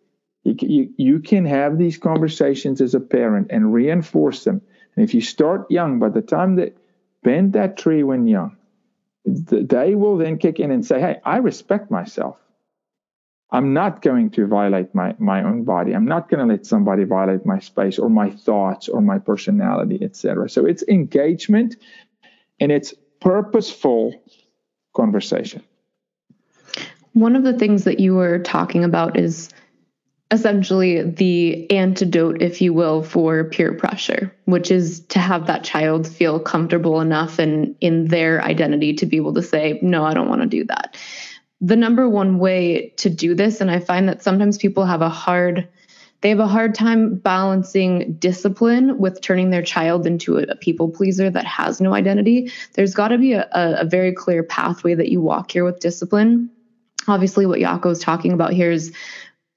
You, you, you can have these conversations as a parent and reinforce them. And if you start young, by the time that bend that tree when young, they will then kick in and say, Hey, I respect myself. I'm not going to violate my, my own body. I'm not going to let somebody violate my space or my thoughts or my personality, etc. So it's engagement and it's purposeful conversation. One of the things that you were talking about is essentially the antidote, if you will, for peer pressure, which is to have that child feel comfortable enough and in, in their identity to be able to say, no, I don't want to do that the number one way to do this and i find that sometimes people have a hard they have a hard time balancing discipline with turning their child into a, people pleaser that has no identity. There's got to be a, a, very clear pathway that you walk here with discipline. Obviously what Jaco is talking about here is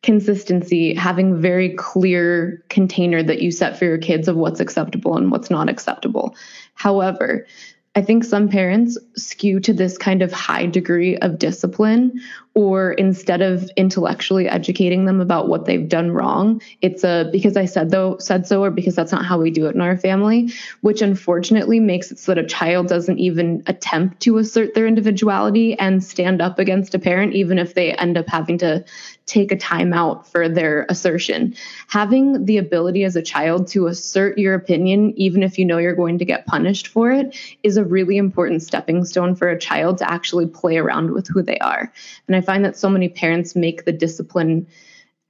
consistency having very clear container that you set for your kids of what's acceptable and what's not acceptable. However I think some parents skew to this kind of high degree of discipline, or instead of intellectually educating them about what they've done wrong, it's a because I said though said so, or because that's not how we do it in our family, which unfortunately makes it so that a child doesn't even attempt to assert their individuality and stand up against a parent, even if they end up having to take a time out for their assertion. Having the ability as a child to assert your opinion, even if you know you're going to get punished for it, is a really important stepping stone for a child to actually play around with who they are. And I find that so many parents make the discipline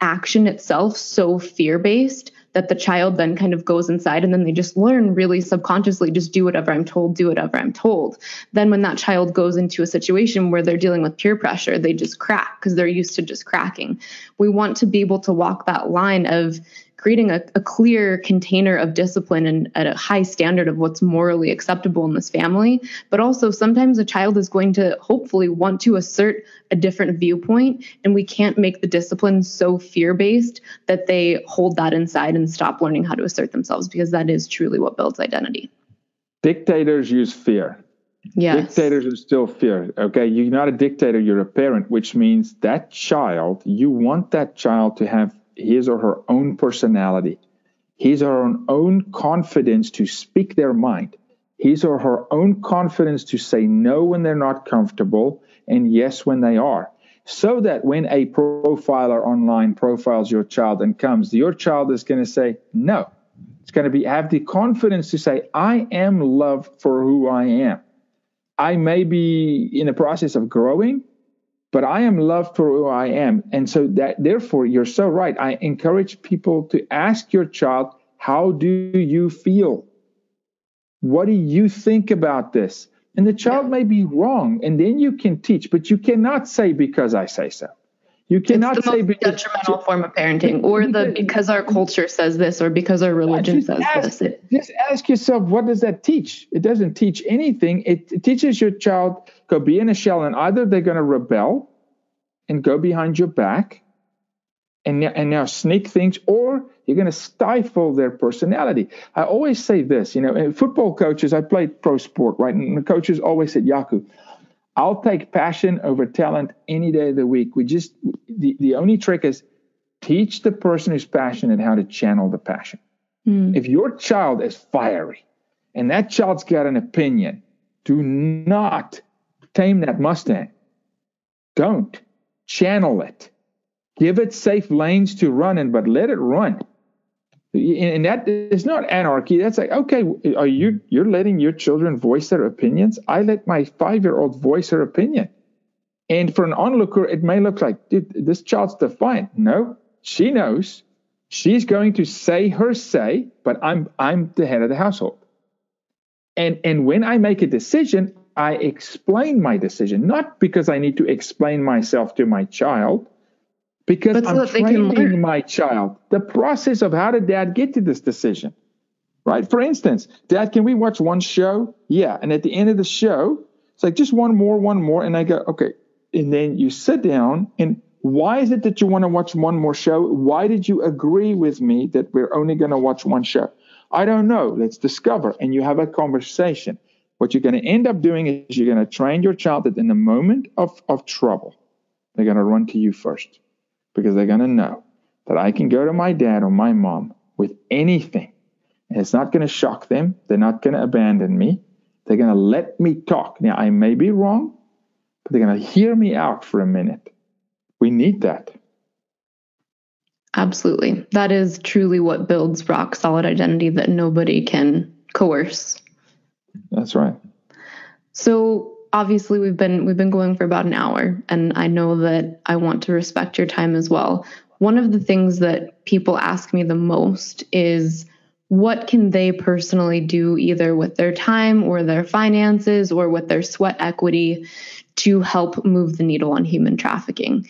action itself so fear based that the child then kind of goes inside and then they just learn really subconsciously just do whatever I'm told, do whatever I'm told. Then when that child goes into a situation where they're dealing with peer pressure, they just crack because they're used to just cracking. We want to be able to walk that line of creating a, a clear container of discipline and at a high standard of what's morally acceptable in this family. But also, sometimes a child is going to hopefully want to assert a different viewpoint, and we can't make the discipline so fear based that they hold that inside and stop learning how to assert themselves because that is truly what builds identity. Dictators use fear. Yes. Dictators are still fear. Okay. You're not a dictator, you're a parent, which means that child, you want that child to have his or her own personality, his or her own confidence to speak their mind, his or her own confidence to say no when they're not comfortable and yes when they are. So that when a profiler online profiles your child and comes, your child is going to say no. It's going to be have the confidence to say, I am loved for who I am. I may be in the process of growing, but I am loved for who I am. And so that therefore you're so right. I encourage people to ask your child, how do you feel? What do you think about this? And the child may be wrong, and then you can teach, but you cannot say because I say so. You cannot it's the say most because, detrimental form of parenting, or the because our culture says this, or because our religion says ask, this. just ask yourself, what does that teach? It doesn't teach anything. It, it teaches your child go be in a shell, and either they're going to rebel and go behind your back, and and now sneak things, or you're going to stifle their personality. I always say this, you know, football coaches. I played pro sport, right, and the coaches always said, "Jaco." I'll take passion over talent any day of the week. We just the, the only trick is teach the person who's passionate how to channel the passion. Mm. If your child is fiery and that child's got an opinion, do not tame that Mustang. Don't channel it. Give it safe lanes to run in, but let it run. And that is not anarchy. That's like, okay, are you mm. you're letting your children voice their opinions? I let my five-year-old voice her opinion. And for an onlooker, it may look like, dude, this child's defiant. No, she knows. She's going to say her say, but I'm I'm the head of the household. And and when I make a decision, I explain my decision, not because I need to explain myself to my child, because so I'm training my child. The process of how did dad get to this decision, right? For instance, dad, can we watch one show? Yeah. And at the end of the show, it's like just one more, one more. And I go, okay. And then you sit down and why is it that you want to watch one more show? Why did you agree with me that we're only going to watch one show? I don't know. Let's discover. And you have a conversation. What you're going to end up doing is you're going to train your child that in the moment of, of trouble, they're going to run to you first because they're going to know that I can go to my dad or my mom with anything. And it's not going to shock them. They're not going to abandon me. They're going to let me talk. Now, I may be wrong, but they're going to hear me out for a minute. We need that. Absolutely. That is truly what builds rock solid identity that nobody can coerce. That's right. So obviously we've been we've been going for about an hour and I know that I want to respect your time as well. One of the things that people ask me the most is what can they personally do either with their time or their finances or with their sweat equity to help move the needle on human trafficking.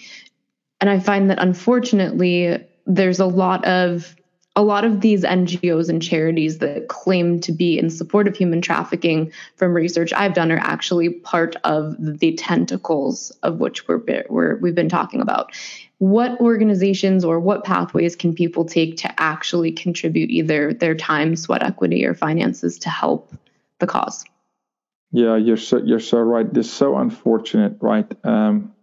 And I find that unfortunately there's a lot of a lot of these NGOs and charities that claim to be in support of human trafficking, from research I've done, are actually part of the tentacles of which we're, we're we've been talking about. What organizations or what pathways can people take to actually contribute either their time, sweat equity, or finances to help the cause? Yeah, you're so you're so right. This is so unfortunate, right? Um,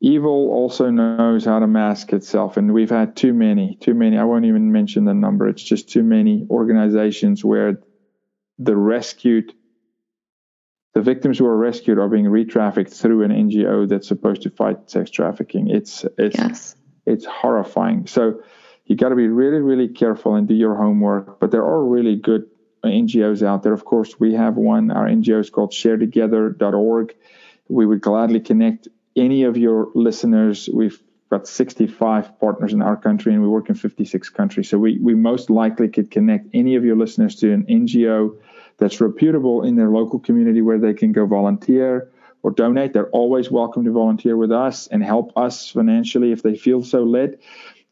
evil also knows how to mask itself and we've had too many too many. I won't even mention the number. It's just too many organizations where the rescued the victims who are rescued are being re-trafficked through an ngo that's supposed to fight sex trafficking. It's it's yes. it's horrifying. So you got to be really really careful and do your homework but there are really good ngos out there. Of course we have one. Our ngo is called sharetogether.org we would gladly connect any of your listeners, we've got 65 partners in our country and we work in 56 countries. So we, we most likely could connect any of your listeners to an NGO that's reputable in their local community where they can go volunteer or donate. They're always welcome to volunteer with us and help us financially if they feel so led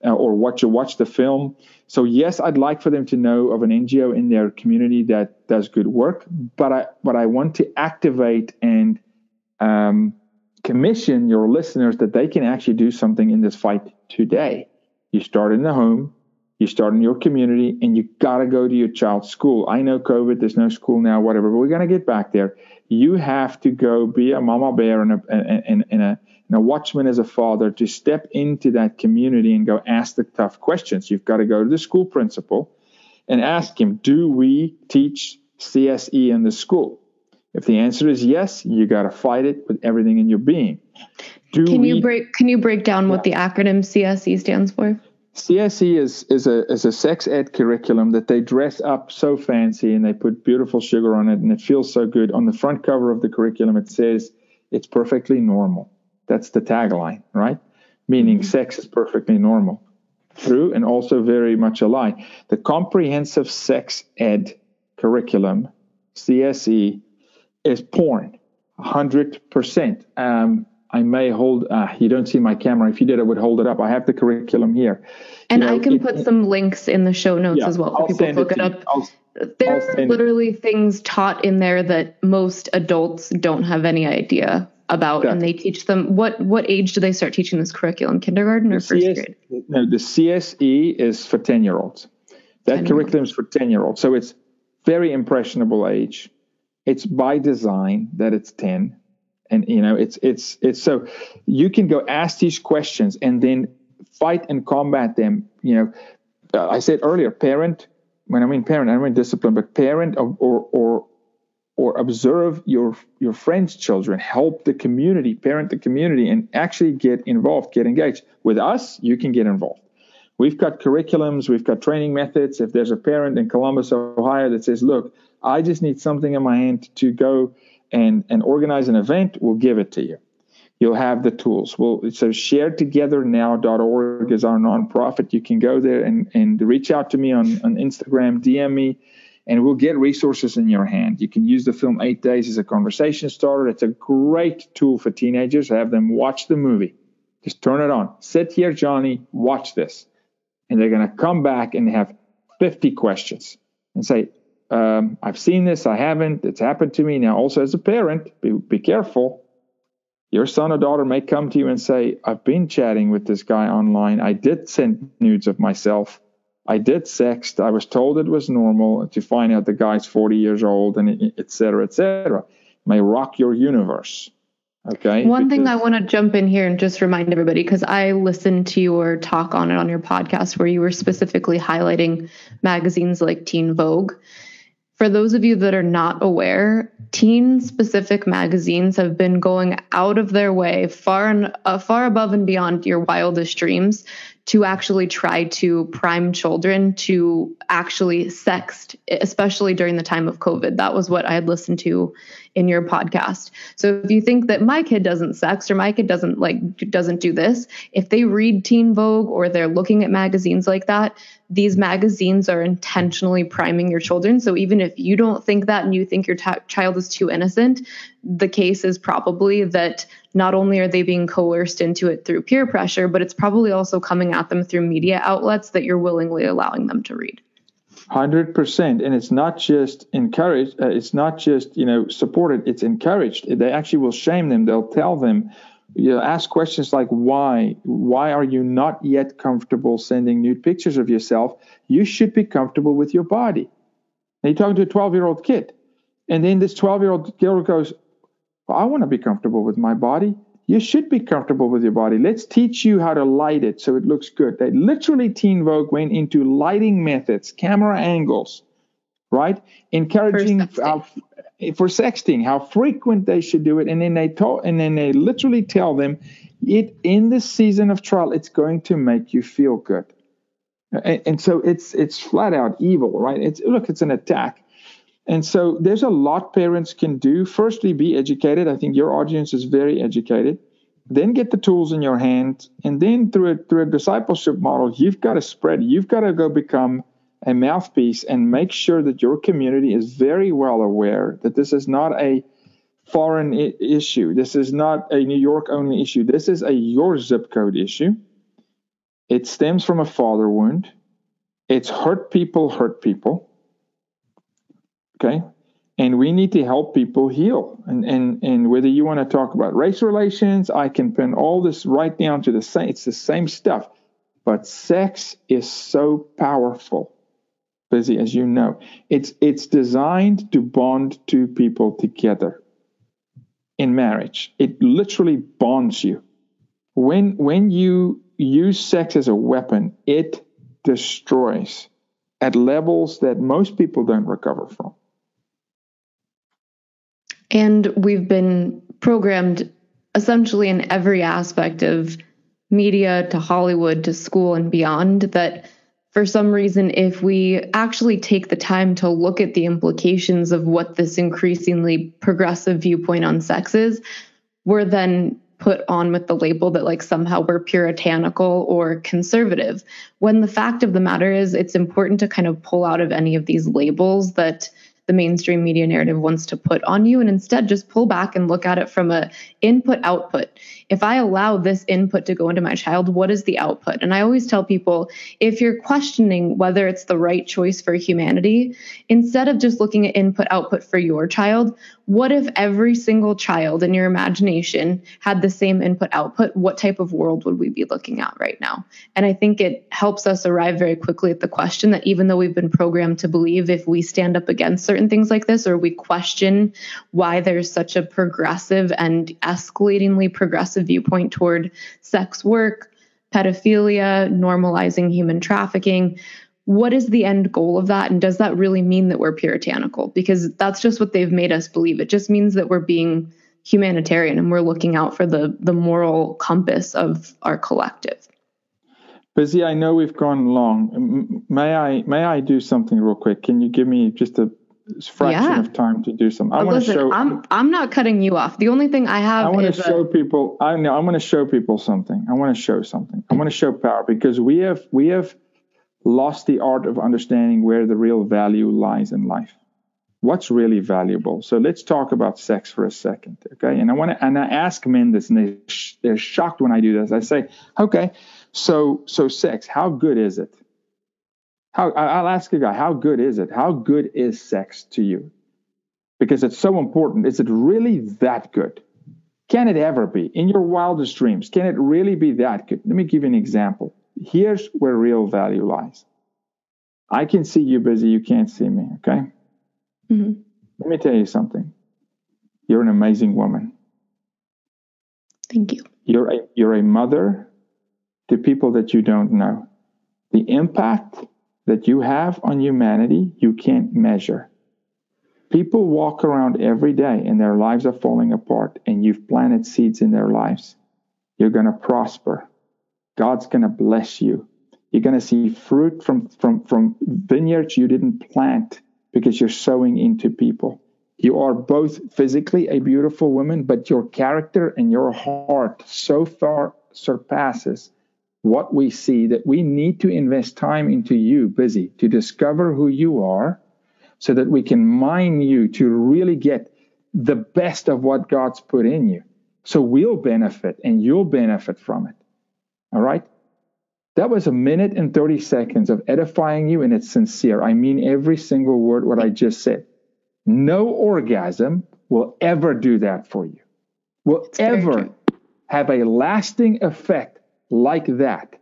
uh, or watch or watch the film. So yes, I'd like for them to know of an NGO in their community that does good work, but I but I want to activate and um, commission your listeners that they can actually do something in this fight today. You start in the home, you start in your community, and you got to go to your child's school. I know COVID, there's no school now, whatever, but we're going to get back there. You have to go be a mama bear and a, and, and, a, and a watchman as a father to step into that community and go ask the tough questions. You've got to go to the school principal and ask him, Do we teach CSE in the school? If the answer is yes, you got to fight it with everything in your being. Do can we, you break Can you break down yeah. what the acronym CSE stands for? CSE is is a is a sex ed curriculum that they dress up so fancy and they put beautiful sugar on it and it feels so good. On the front cover of the curriculum, it says it's perfectly normal. That's the tagline, right? Meaning mm-hmm. sex is perfectly normal. True and also very much a lie. The comprehensive sex ed curriculum, CSE, is porn, 100%. Um, I may hold, uh, you don't see my camera. If you did, I would hold it up. I have the curriculum here. And you know, I can it, put some links in the show notes yeah, as well for people look it, up. I'll, there are literally it. things taught in there that most adults don't have any idea about and they teach them what what age do they start teaching this curriculum kindergarten or first grade no the cse is for 10 year olds that curriculum is for 10 year olds so it's very impressionable age it's by design that it's 10 and you know it's it's it's so you can go ask these questions and then fight and combat them you know uh, i said earlier parent when i mean parent i mean discipline but parent or or or, or observe your your friends' children, help the community, parent the community, and actually get involved, get engaged. With us, you can get involved. We've got curriculums, we've got training methods. If there's a parent in Columbus, Ohio that says, look, I just need something in my hand to go and, and organize an event, we'll give it to you. You'll have the tools. Well, so sharetogethernow.org is our nonprofit. You can go there and, and reach out to me on, on Instagram, DM me, and we'll get resources in your hand. You can use the film Eight Days as a conversation starter. It's a great tool for teenagers. Have them watch the movie. Just turn it on. Sit here, Johnny, watch this. And they're going to come back and have 50 questions and say, um, I've seen this, I haven't, it's happened to me. Now, also as a parent, be, be careful. Your son or daughter may come to you and say, I've been chatting with this guy online. I did send nudes of myself. I did sext. I was told it was normal to find out the guy's 40 years old and et cetera, et cetera. May rock your universe. Okay. One because, thing I want to jump in here and just remind everybody because I listened to your talk on it on your podcast where you were specifically highlighting magazines like Teen Vogue for those of you that are not aware, teen specific magazines have been going out of their way far and uh, far above and beyond your wildest dreams to actually try to prime children to actually sext, especially during the time of COVID. That was what I had listened to in your podcast. So if you think that my kid doesn't sext or my kid doesn't like doesn't do this, if they read Teen Vogue or they're looking at magazines like that, these magazines are intentionally priming your children. So even if you don't think that and you think your t- child is too innocent, the case is probably that not only are they being coerced into it through peer pressure, but it's probably also coming at them through media outlets that you're willingly allowing them to read. 100% and it's not just encouraged uh, it's not just you know supported it's encouraged. They actually will shame them. They'll tell them you know, ask questions like why? Why are you not yet comfortable sending nude pictures of yourself? You should be comfortable with your body. And you're talking to a 12 year old kid and then this 12 year old girl goes well, i want to be comfortable with my body you should be comfortable with your body. Let's teach you how to light it so it looks good. They literally, Teen Vogue went into lighting methods, camera angles, right? Encouraging for sexting, for sexting how frequent they should do it, and then they tell, and then they literally tell them, it in the season of trial, it's going to make you feel good, and, and so it's it's flat out evil, right? It's look, it's an attack. And so there's a lot parents can do. Firstly, be educated. I think your audience is very educated. Then get the tools in your hand. And then through a, through a discipleship model, you've got to spread. You've got to go become a mouthpiece and make sure that your community is very well aware that this is not a foreign I- issue. This is not a New York only issue. This is a your zip code issue. It stems from a father wound. It's hurt people, hurt people. Okay. And we need to help people heal. And, and, and whether you want to talk about race relations, I can pin all this right down to the same, it's the same stuff. But sex is so powerful, Busy, as you know. It's, it's designed to bond two people together in marriage. It literally bonds you. When, when you use sex as a weapon, it destroys at levels that most people don't recover from. And we've been programmed essentially in every aspect of media to Hollywood to school and beyond that for some reason, if we actually take the time to look at the implications of what this increasingly progressive viewpoint on sex is, we're then put on with the label that like somehow we're puritanical or conservative. When the fact of the matter is, it's important to kind of pull out of any of these labels that the mainstream media narrative wants to put on you and instead just pull back and look at it from a input output if I allow this input to go into my child, what is the output? And I always tell people if you're questioning whether it's the right choice for humanity, instead of just looking at input output for your child, what if every single child in your imagination had the same input output? What type of world would we be looking at right now? And I think it helps us arrive very quickly at the question that even though we've been programmed to believe if we stand up against certain things like this or we question why there's such a progressive and escalatingly progressive progressive viewpoint toward sex work, pedophilia, normalizing human trafficking. what is the end goal of that? And does that really mean that we're puritanical? Because that's just what they've made us believe. It just means that we're being humanitarian and we're looking out for the the moral compass of our collective. Busy i know we've gone long. May i may i do something real quick? Can you give me just a fraction yeah. of time to do something i want to show i'm i'm not cutting you off the only thing i have i want to show a, people i know i'm going to show people something i want to show something i want to show power because we have we have lost the art of understanding where the real value lies in life. What's really valuable? So let's talk about sex for a second, okay? And I want to and I ask men this, and they they're shocked when I do this. I say, okay, so so sex, how good is it? How I'll ask a guy, how good is it? How good is sex to you? Because it's so important. Is it really that good? Can it ever be in your wildest dreams? Can it really be that good? Let me give you an example here's where real value lies. I can see you busy, you can't see me, okay? Mm-hmm. Let me tell you something. You're an amazing woman. Thank you. You're a, you're a mother to people that you don't know. The impact that you have on humanity, you can't measure. People walk around every day and their lives are falling apart, and you've planted seeds in their lives. You're going to prosper. God's going to bless you. You're going to see fruit from, from, from vineyards you didn't plant because you're sowing into people. You are both physically a beautiful woman, but your character and your heart so far surpasses what we see that we need to invest time into you, busy, to discover who you are so that we can mine you to really get the best of what God's put in you. So we'll benefit and you'll benefit from it. All right? That was a minute and 30 seconds of edifying you, and it's sincere. I mean every single word what I just said. No orgasm will ever do that for you, will it's ever have a lasting effect like that.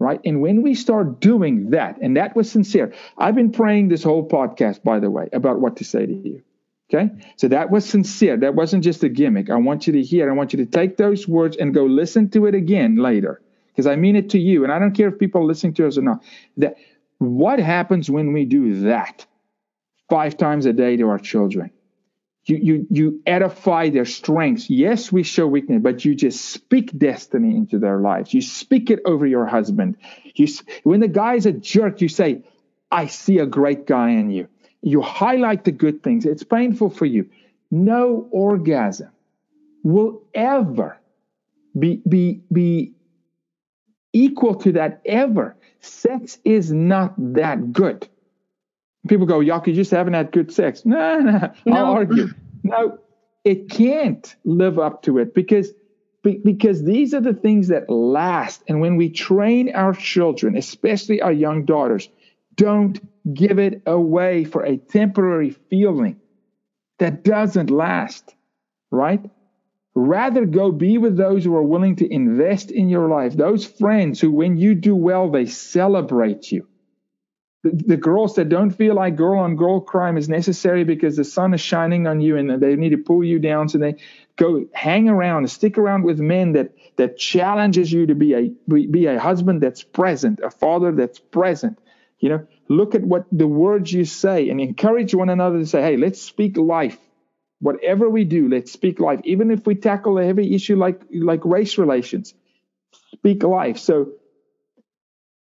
Right? And when we start doing that, and that was sincere, I've been praying this whole podcast, by the way, about what to say to you. Okay. So that was sincere. That wasn't just a gimmick. I want you to hear. I want you to take those words and go listen to it again later because I mean it to you. And I don't care if people are listening to us or not. That what happens when we do that five times a day to our children? You, you, you edify their strengths. Yes, we show weakness, but you just speak destiny into their lives. You speak it over your husband. You, when the guy is a jerk, you say, I see a great guy in you you highlight the good things. It's painful for you. No orgasm will ever be, be, be equal to that ever. Sex is not that good. People go, y'all you just haven't had good sex. No, no, no. I'll argue. No, it can't live up to it because because these are the things that last. And when we train our children, especially our young daughters, don't give it away for a temporary feeling that doesn't last, right? Rather go be with those who are willing to invest in your life, those friends who, when you do well, they celebrate you. The, girls that don't feel like girl on girl crime is necessary because the sun is shining on you and they need to pull you down. So they go hang around, stick around with men that, that challenges you to be a, be a husband that's present, a father that's present. You know, look at what the words you say and encourage one another to say, hey, let's speak life. Whatever we do, let's speak life. Even if we tackle a heavy issue like, like race relations, speak life. So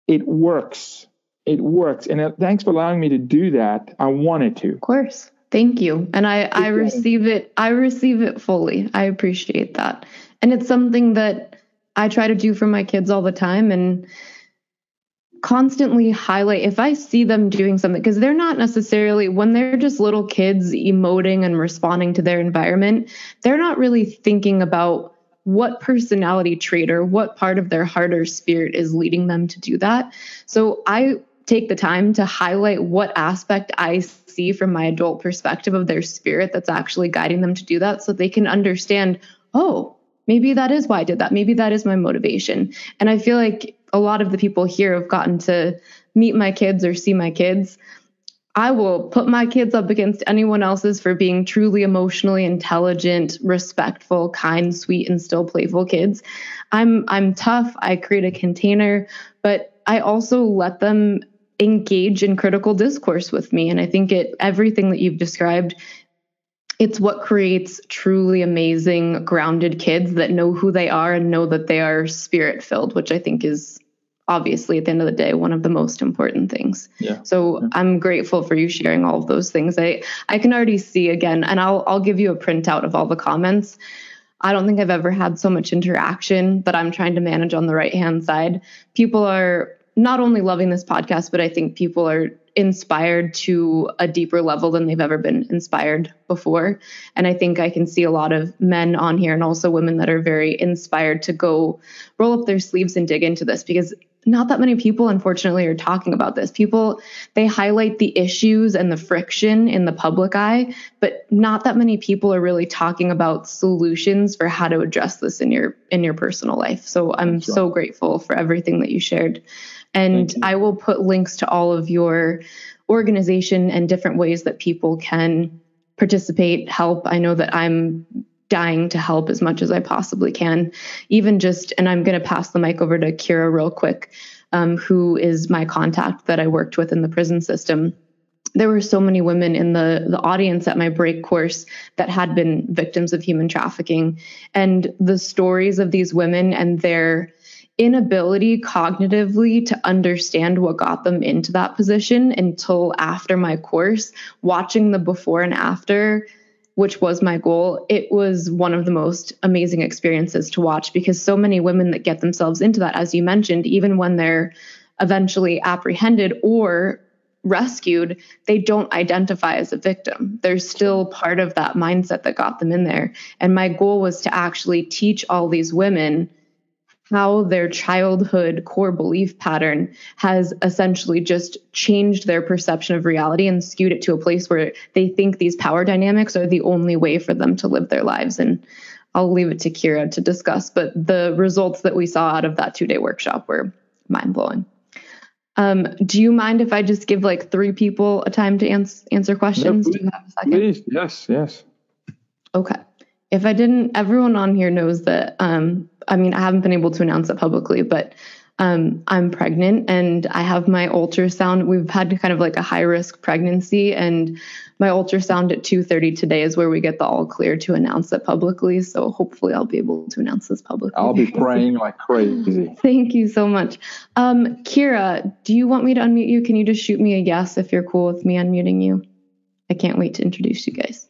it works. It works. And uh, thanks for allowing me to do that. I wanted to. Of course. Thank you. And I, I receive it. I receive it fully. I appreciate that. And it's something that I try to do for my kids all the time. And constantly highlight if I see them doing something because they're not necessarily when they're just little kids emoting and responding to their environment, they're not really thinking about what personality trait or what part of their heart or spirit is leading them to do that. So I take the time to highlight what aspect I see from my adult perspective of their spirit that's actually guiding them to do that so they can understand, oh, maybe that is why I did that. Maybe that is my motivation. And I feel like a lot of the people here have gotten to meet my kids or see my kids. I will put my kids up against anyone else's for being truly emotionally intelligent, respectful, kind, sweet, and still playful kids. I'm I'm tough. I create a container, but I also let them engage in critical discourse with me. And I think it everything that you've described it's what creates truly amazing grounded kids that know who they are and know that they are spirit filled which i think is obviously at the end of the day one of the most important things yeah so yeah. i'm grateful for you sharing all of those things i i can already see again and i'll i'll give you a printout of all the comments i don't think i've ever had so much interaction that i'm trying to manage on the right hand side people are not only loving this podcast but i think people are inspired to a deeper level than they've ever been inspired before. And I think I can see a lot of men on here and also women that are very inspired to go roll up their sleeves and dig into this because not that many people unfortunately are talking about this people they highlight the issues and the friction in the public eye but not that many people are really talking about solutions for how to address this in your in your personal life so i'm right. so grateful for everything that you shared and I will put links to all of your organization and different ways that people can participate, help. I know that I'm dying to help as much as I possibly can. Even just, and I'm going to pass the mic over to Kira real quick, um, who is my contact that I worked with in the prison system. There were so many women in the, the audience at my break course that had been victims of human trafficking. And the stories of these women and their inability cognitively to understand what got them into that position until after my course, watching the before and after, which was my goal, it was one of the most amazing experiences to watch because so many women that get themselves into that, as you mentioned, even when they're eventually apprehended or rescued, they don't identify as a victim. They're still part of that mindset that got them in there. And my goal was to actually teach all these women how their childhood core belief pattern has essentially just changed their perception of reality and skewed it to a place where they think these power dynamics are the only way for them to live their lives. And I'll leave it to Kira to discuss, but the results that we saw out of that two day workshop were mind blowing. Um, do you mind if I just give like three people a time to ans- answer questions? No, please, do you have a second? Please, yes, yes. Okay. If I didn't, everyone on here knows that um, I mean, I haven't been able to announce it publicly, but um, I'm pregnant and I have my ultrasound. We've had kind of like a high risk pregnancy, and my ultrasound at 2:30 today is where we get the all clear to announce it publicly. So hopefully, I'll be able to announce this publicly. I'll be praying like crazy. Thank you so much, um, Kira. Do you want me to unmute you? Can you just shoot me a yes if you're cool with me unmuting you? I can't wait to introduce you guys.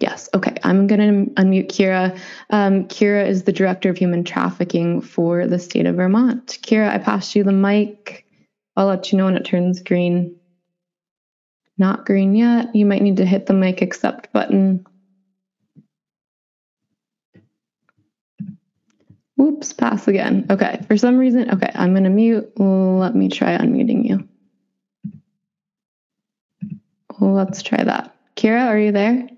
Yes. Okay. I'm going to unmute Kira. Um, Kira is the director of human trafficking for the state of Vermont. Kira, I passed you the mic. I'll let you know when it turns green. Not green yet. You might need to hit the mic accept button. Oops, pass again. Okay. For some reason, okay, I'm going to mute. Let me try unmuting you. Let's try that. Kira, are you there?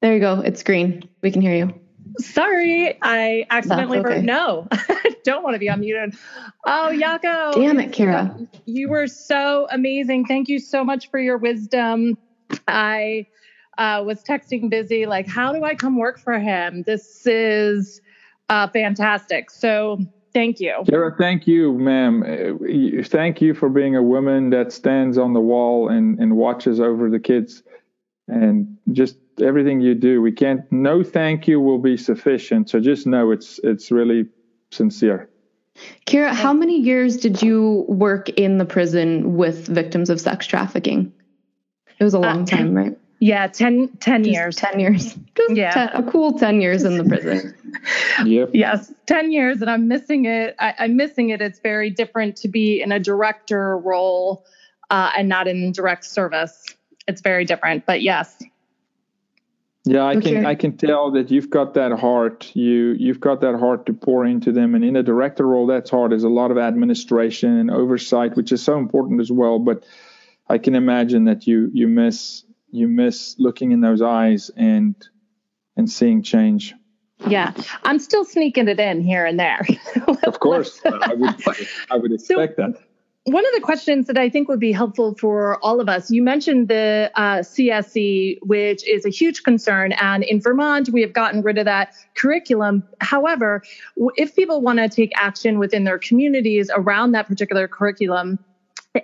There you go. It's green. We can hear you. Sorry, I accidentally okay. wrote no. Don't want to be unmuted. Oh, Jaco. Damn it, Kira. You were so amazing. Thank you so much for your wisdom. I uh, was texting busy, like, how do I come work for him? This is uh, fantastic. So thank you. Kira, thank you, ma'am. Uh, thank you for being a woman that stands on the wall and, and watches over the kids and just everything you do. We can't. No, thank you will be sufficient. So just know it's it's really sincere. Kira, how many years did you work in the prison with victims of sex trafficking? It was a long uh, time, right? Yeah, 10, 10 years. 10 years. Just yeah. Ten, a cool 10 years in the prison. yep. Yes, 10 years, and I'm missing it. I, am missing it. It's very different to be in a director role uh, and not in direct service. It's very different, but yes, yeah, I okay. can I can tell that you've got that heart. You you've got that heart to pour into them, and in a director role, that's hard. There's a lot of administration and oversight, which is so important as well. But I can imagine that you you miss you miss looking in those eyes and and seeing change. Yeah, I'm still sneaking it in here and there. of course, I would I would expect so, that one of the questions that I think would be helpful for all of us, you mentioned the uh, CSE, which is a huge concern. And in Vermont, we have gotten rid of that curriculum. However, if people want to take action within their communities around that particular curriculum,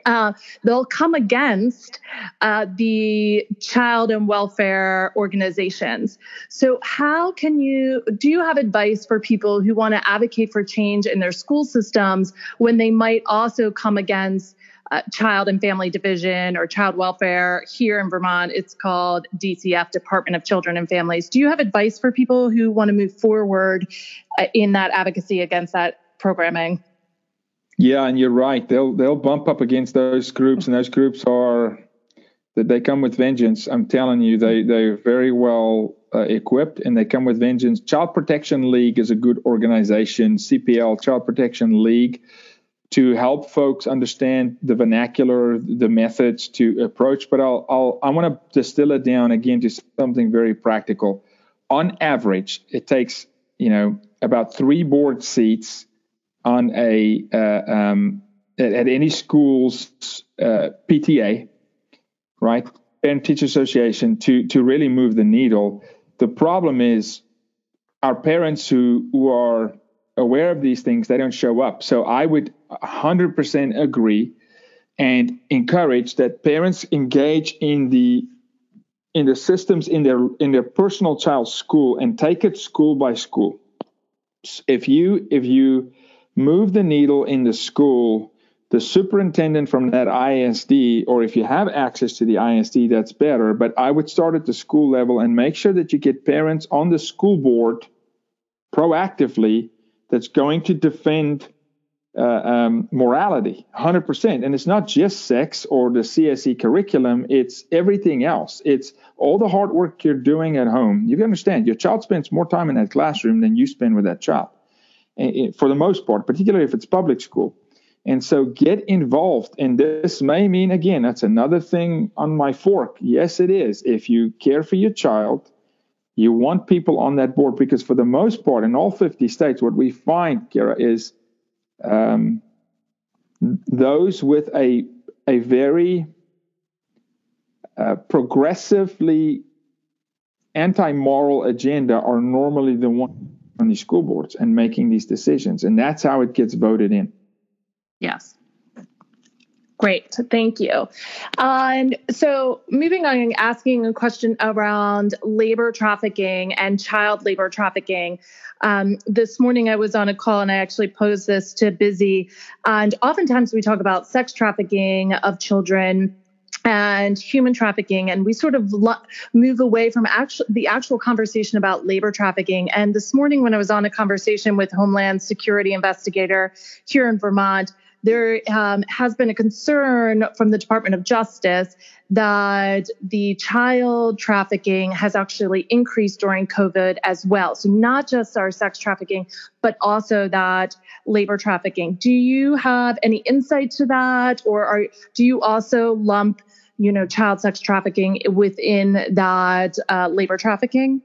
uh, they'll come against uh, the child and welfare organizations. So, how can you do you have advice for people who want to advocate for change in their school systems when they might also come against uh, child and family division or child welfare here in Vermont? It's called DCF, Department of Children and Families. Do you have advice for people who want to move forward uh, in that advocacy against that programming? Yeah, and you're right. They'll they'll bump up against those groups, and those groups are that they come with vengeance. I'm telling you, they they're very well uh, equipped, and they come with vengeance. Child Protection League is a good organization. CPL, Child Protection League, to help folks understand the vernacular, the methods to approach. But I'll I'll I want to distill it down again to something very practical. On average, it takes you know about three board seats on a uh, um, at, at, any school's uh, PTA, right, Parent Teacher Association, to to really move the needle. The problem is our parents who who are aware of these things they don't show up. So I would 100% agree and encourage that parents engage in the in the systems in their in their personal child's school and take it school by school. If you if you move the needle in the school, the superintendent from that ISD, or if you have access to the ISD, that's better. But I would start at the school level and make sure that you get parents on the school board proactively that's going to defend uh, um, morality 100%. And it's not just sex or the CSE curriculum, it's everything else. It's all the hard work you're doing at home. You understand, your child spends more time in that classroom than you spend with that child for the most part, particularly if it's public school. And so get involved. And this may mean, again, that's another thing on my fork. Yes, it is. If you care for your child, you want people on that board because, for the most part, in all 50 states, what we find, Kara, is um, those with a, a very uh, progressively anti moral agenda are normally the ones on these school boards and making these decisions. And that's how it gets voted in. Yes. Great, thank you. And so, moving on, asking a question around labor trafficking and child labor trafficking. Um, this morning, I was on a call and I actually posed this to Busy. And oftentimes, we talk about sex trafficking of children and human trafficking and we sort of lo- move away from actual, the actual conversation about labor trafficking. And this morning when i was on a conversation with homeland security investigator here in vermont there um, has been a concern from the department of justice that the child trafficking has actually increased during covid as well. So not just our sex trafficking but also that labor trafficking. Do you have any insight to that or are, do you also lump you know, child sex trafficking within that uh, labor trafficking?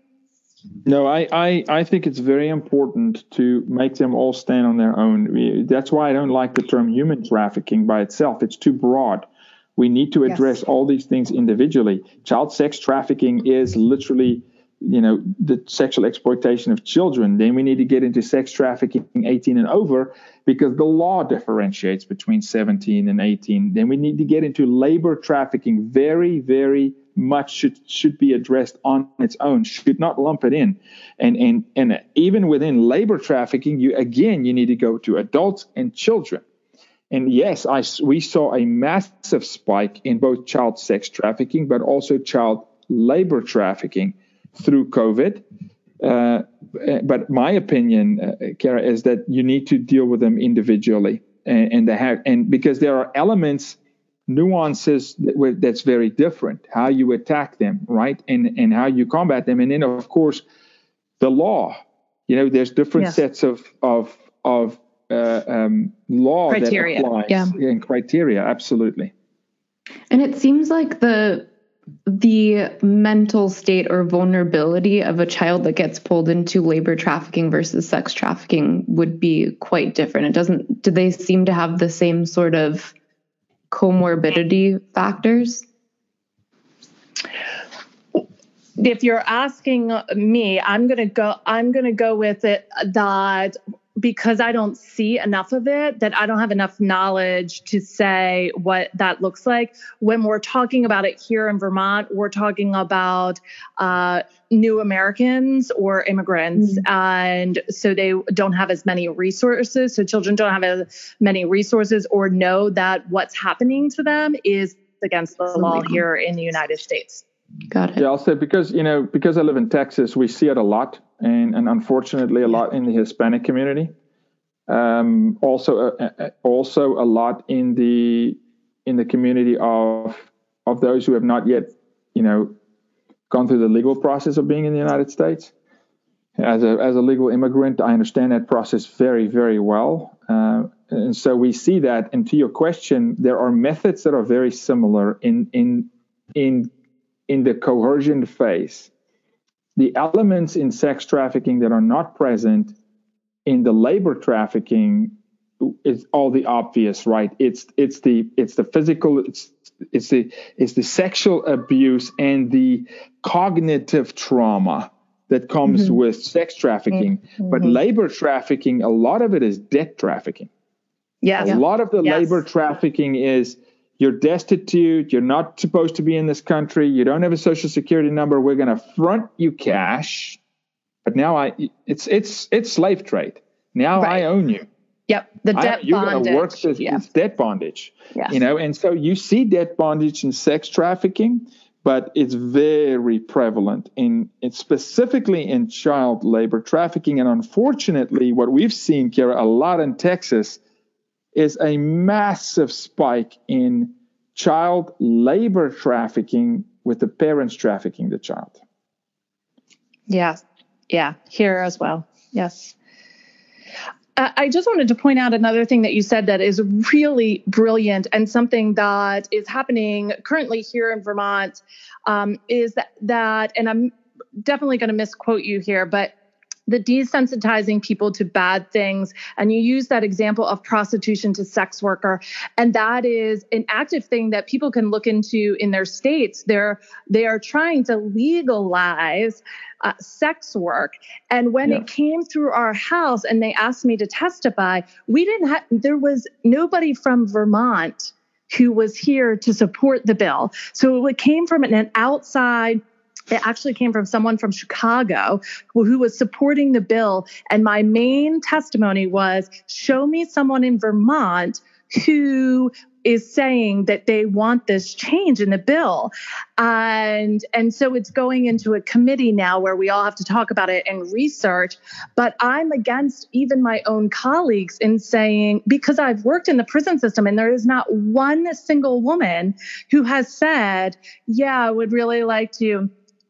No, I, I, I think it's very important to make them all stand on their own. That's why I don't like the term human trafficking by itself. It's too broad. We need to address yes. all these things individually. Child sex trafficking is literally you know the sexual exploitation of children then we need to get into sex trafficking 18 and over because the law differentiates between 17 and 18 then we need to get into labor trafficking. Very very much should should be addressed on its own should not lump it in. And and and even within labor trafficking you again you need to go to adults and children. And yes I we saw a massive spike in both child sex trafficking but also child labor trafficking through COVID. Uh, but my opinion, uh, Kara, is that you need to deal with them individually, and, and they have, and because there are elements, nuances that, that's very different. How you attack them, right, and and how you combat them, and then of course, the law. You know, there's different yes. sets of of of uh, um, law criteria. that applies yeah. and criteria. Absolutely. And it seems like the the mental state or vulnerability of a child that gets pulled into labor trafficking versus sex trafficking would be quite different. It doesn't do they seem to have the same sort of comorbidity factors? If you're asking me, I'm going to go I'm going to go with it that because I don't see enough of it, that I don't have enough knowledge to say what that looks like. When we're talking about it here in Vermont, we're talking about uh, new Americans or immigrants. Mm-hmm. And so they don't have as many resources. So children don't have as many resources or know that what's happening to them is against the law here in the United States. Got it. Yeah, I'll say because you know because I live in Texas, we see it a lot, and and unfortunately a lot in the Hispanic community. Um, also, uh, uh, also a lot in the in the community of of those who have not yet, you know, gone through the legal process of being in the United States. As a as a legal immigrant, I understand that process very very well, uh, and so we see that. And to your question, there are methods that are very similar in in in in the coercion phase, the elements in sex trafficking that are not present in the labor trafficking is all the obvious, right? It's it's the it's the physical, it's it's the it's the sexual abuse and the cognitive trauma that comes mm-hmm. with sex trafficking. Mm-hmm. But labor trafficking, a lot of it is debt trafficking. Yes. A lot of the yes. labor trafficking is you're destitute, you're not supposed to be in this country, you don't have a social security number, we're going to front you cash. But now I it's it's it's slave trade. Now right. I own you. Yep, the debt I, you're bondage. You're going to work this yeah. debt bondage. Yes. You know, and so you see debt bondage and sex trafficking, but it's very prevalent in it's specifically in child labor trafficking. And unfortunately, what we've seen, Kara, a lot in Texas is a massive spike in child labor trafficking with the parents trafficking the child. Yeah, yeah, here as well. Yes. I just wanted to point out another thing that you said that is really brilliant and something that is happening currently here in Vermont um, is that, that, and I'm definitely going to misquote you here, but the desensitizing people to bad things. And you use that example of prostitution to sex worker. And that is an active thing that people can look into in their states. They're, they are trying to legalize uh, sex work. And when yeah. it came through our house and they asked me to testify, we didn't have, there was nobody from Vermont who was here to support the bill. So it came from an outside it actually came from someone from Chicago who was supporting the bill. And my main testimony was show me someone in Vermont who is saying that they want this change in the bill and and so it's going into a committee now where we all have to talk about it and research but i'm against even my own colleagues in saying because i've worked in the prison system and there is not one single woman who has said yeah i would really like to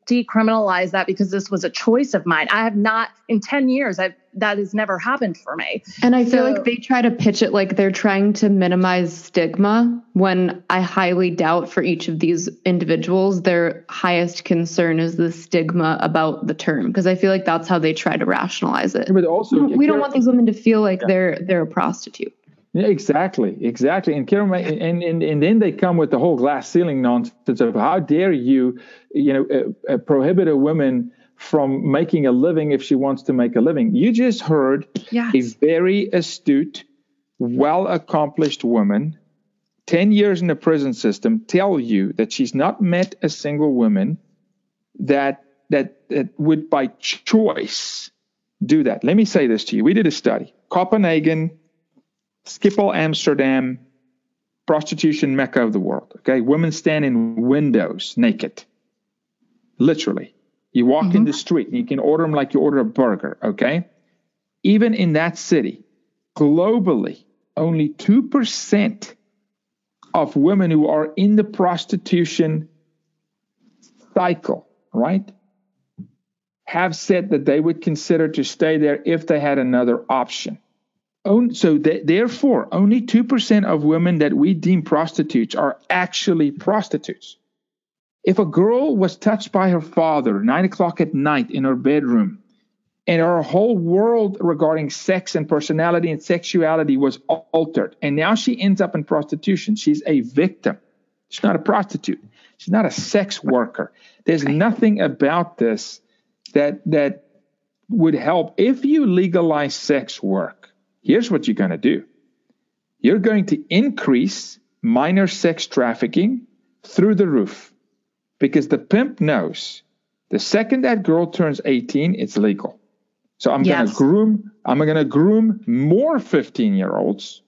decriminalize that because this was a choice of mine. I have not in 10 years I've that has never happened for me. And I feel so, like they try to pitch it like they're trying to minimize stigma when I highly doubt for each of these individuals their highest concern is the stigma about the term because I feel like that's how they try to rationalize it. But also we don't want these women to feel like yeah. they're they're a prostitute. Yeah, exactly, exactly. And, and and and then they come with the whole glass ceiling nonsense of how dare you, you know, uh, uh, prohibit a woman from making a living if she wants to make a living. You just heard yes. a very astute, well accomplished woman, 10 years in the prison system, tell you that she's not met a single woman that, that, that would by choice do that. Let me say this to you. We did a study. Copenhagen, Schiphol, Amsterdam, prostitution mecca of the world. Okay, women stand in windows naked, literally. You walk mm-hmm. in the street and you can order them like you order a burger. Okay, even in that city, globally, only two percent of women who are in the prostitution cycle, right, have said that they would consider to stay there if they had another option so th- therefore, only 2% of women that we deem prostitutes are actually prostitutes. If a girl was touched by her father nine o'clock at night in her bedroom and her whole world regarding sex and personality and sexuality was altered. And now she ends up in prostitution. She's a victim. She's not a prostitute. She's not a sex worker. There's nothing about this that that would help. If you legalize sex work, here's what you're going to do. You're going to increase minor sex trafficking through the roof because the pimp knows the second that girl turns 18, it's legal. So I'm yes. going to groom, I'm going to groom more 15 year olds,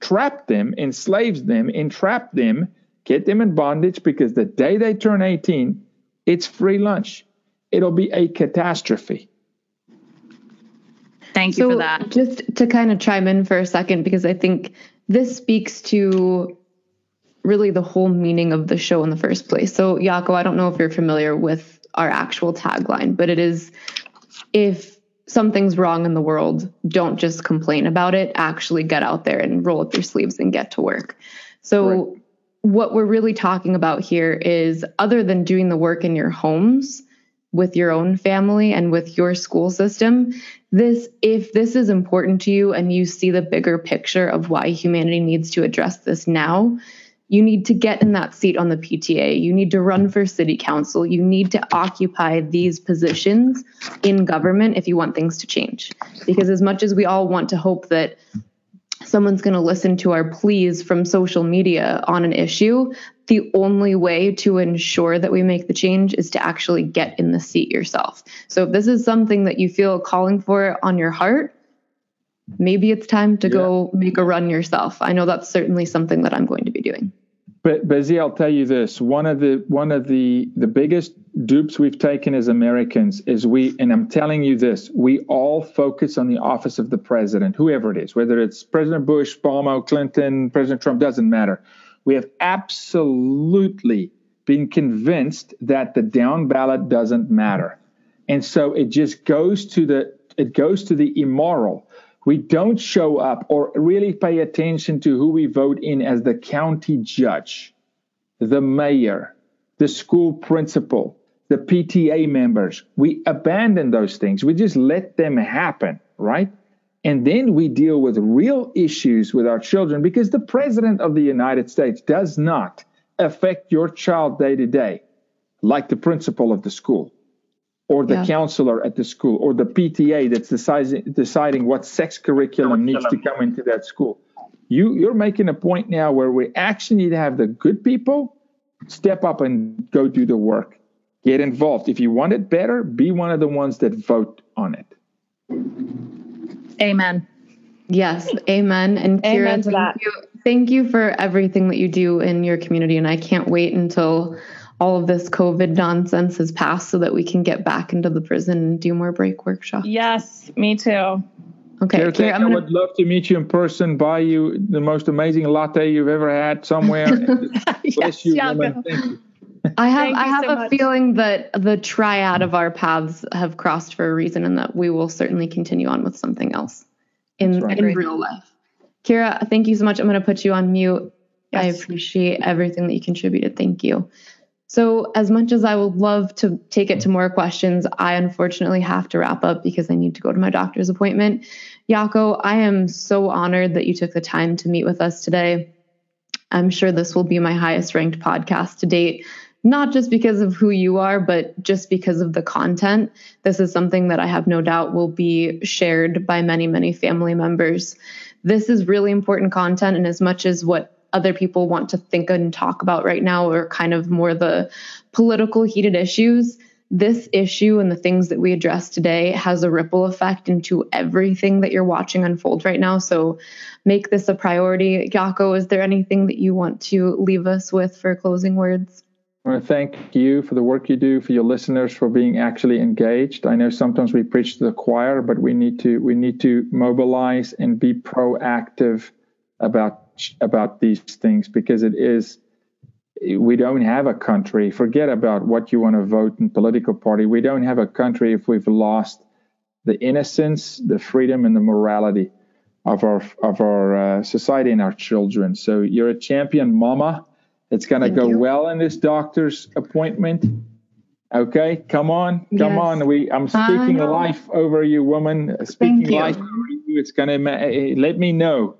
trap them, enslave them, entrap them, get them in bondage because the day they turn 18, it's free lunch. It'll be a catastrophe. Thank you so for that. Just to kind of chime in for a second, because I think this speaks to really the whole meaning of the show in the first place. So, Jaco, I don't know if you're familiar with our actual tagline, but it is if something's wrong in the world, don't just complain about it. Actually, get out there and roll up your sleeves and get to work. So, right. what we're really talking about here is other than doing the work in your homes with your own family and with your school system, this if this is important to you and you see the bigger picture of why humanity needs to address this now, you need to get in that seat on the PTA. You need to run for city council. You need to occupy these positions in government if you want things to change. Because as much as we all want to hope that someone's going to listen to our pleas from social media on an issue, the only way to ensure that we make the change is to actually get in the seat yourself. So if this is something that you feel calling for on your heart, maybe it's time to yeah. go make a run yourself. I know that's certainly something that I'm going to be doing. But Busy, I'll tell you this: one of the one of the the biggest dupes we've taken as Americans is we, and I'm telling you this: we all focus on the office of the president, whoever it is, whether it's President Bush, Obama, Clinton, President Trump, doesn't matter. We have absolutely been convinced that the down ballot doesn't matter, and so it just goes to the it goes to the immoral we don't show up or really pay attention to who we vote in as the county judge, the mayor, the school principal, the PTA members. We abandon those things. We just let them happen, right? And then we deal with real issues with our children because the president of the United States does not affect your child day to day like the principal of the school or the yeah. counselor at the school or the PTA that's deciding, deciding what sex curriculum needs to come into that school. You, you're making a point now where we actually need to have the good people step up and go do the work. Get involved. If you want it better, be one of the ones that vote on it. Amen. Yes, amen. And Kira, amen to thank that. you. Thank you for everything that you do in your community. And I can't wait until all of this COVID nonsense has passed so that we can get back into the prison and do more break workshops. Yes, me too. Okay, Kira, Kira, gonna... I would love to meet you in person, buy you the most amazing latte you've ever had somewhere. yes, Bless you, woman. Thank you. I have I have so a much. feeling that the triad of our paths have crossed for a reason and that we will certainly continue on with something else in, right. in real life. Kira, thank you so much. I'm going to put you on mute. Yes. I appreciate everything that you contributed. Thank you. So, as much as I would love to take it to more questions, I unfortunately have to wrap up because I need to go to my doctor's appointment. Jaco, I am so honored that you took the time to meet with us today. I'm sure this will be my highest ranked podcast to date, not just because of who you are, but just because of the content. This is something that I have no doubt will be shared by many, many family members. This is really important content, and as much as what other people want to think and talk about right now are kind of more the political heated issues this issue and the things that we address today has a ripple effect into everything that you're watching unfold right now. So make this a priority. Jaco, is there anything that you want to leave us with for closing words? I want to thank you for the work you do, for your listeners for being actually engaged. I know sometimes we preach to the choir, but we need to we need to mobilize and be proactive about about these things because it is we don't have a country forget about what you want to vote in political party we don't have a country if we've lost the innocence the freedom and the morality of our of our uh, society and our children so you're a champion mama it's going to go you. well in this doctor's appointment Okay, come on, come yes. on. We, I'm speaking life over you, woman. Speaking you. life over you. It's gonna let me know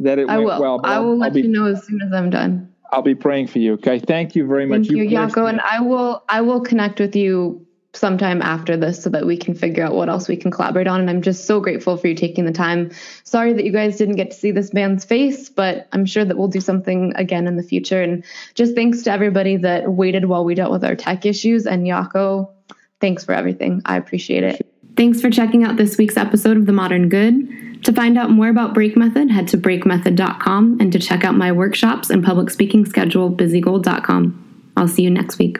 that it I went will. well. I will let be, you know as soon as I'm done. I'll be praying for you. Okay. Thank you very Thank much. you, Jaco, and I will. I will connect with you sometime after this so that we can figure out what else we can collaborate on. And I'm just so grateful for you taking the time. Sorry that you guys didn't get to see this man's face, but I'm sure that we'll do something again in the future. And just thanks to everybody that waited while we dealt with our tech issues. And Jaco, thanks for everything. I appreciate it. Thanks for checking out this week's episode of The Modern Good. To find out more about Break Method, head to breakmethod.com and to check out my workshops and public speaking schedule, busygold.com. I'll see you next week.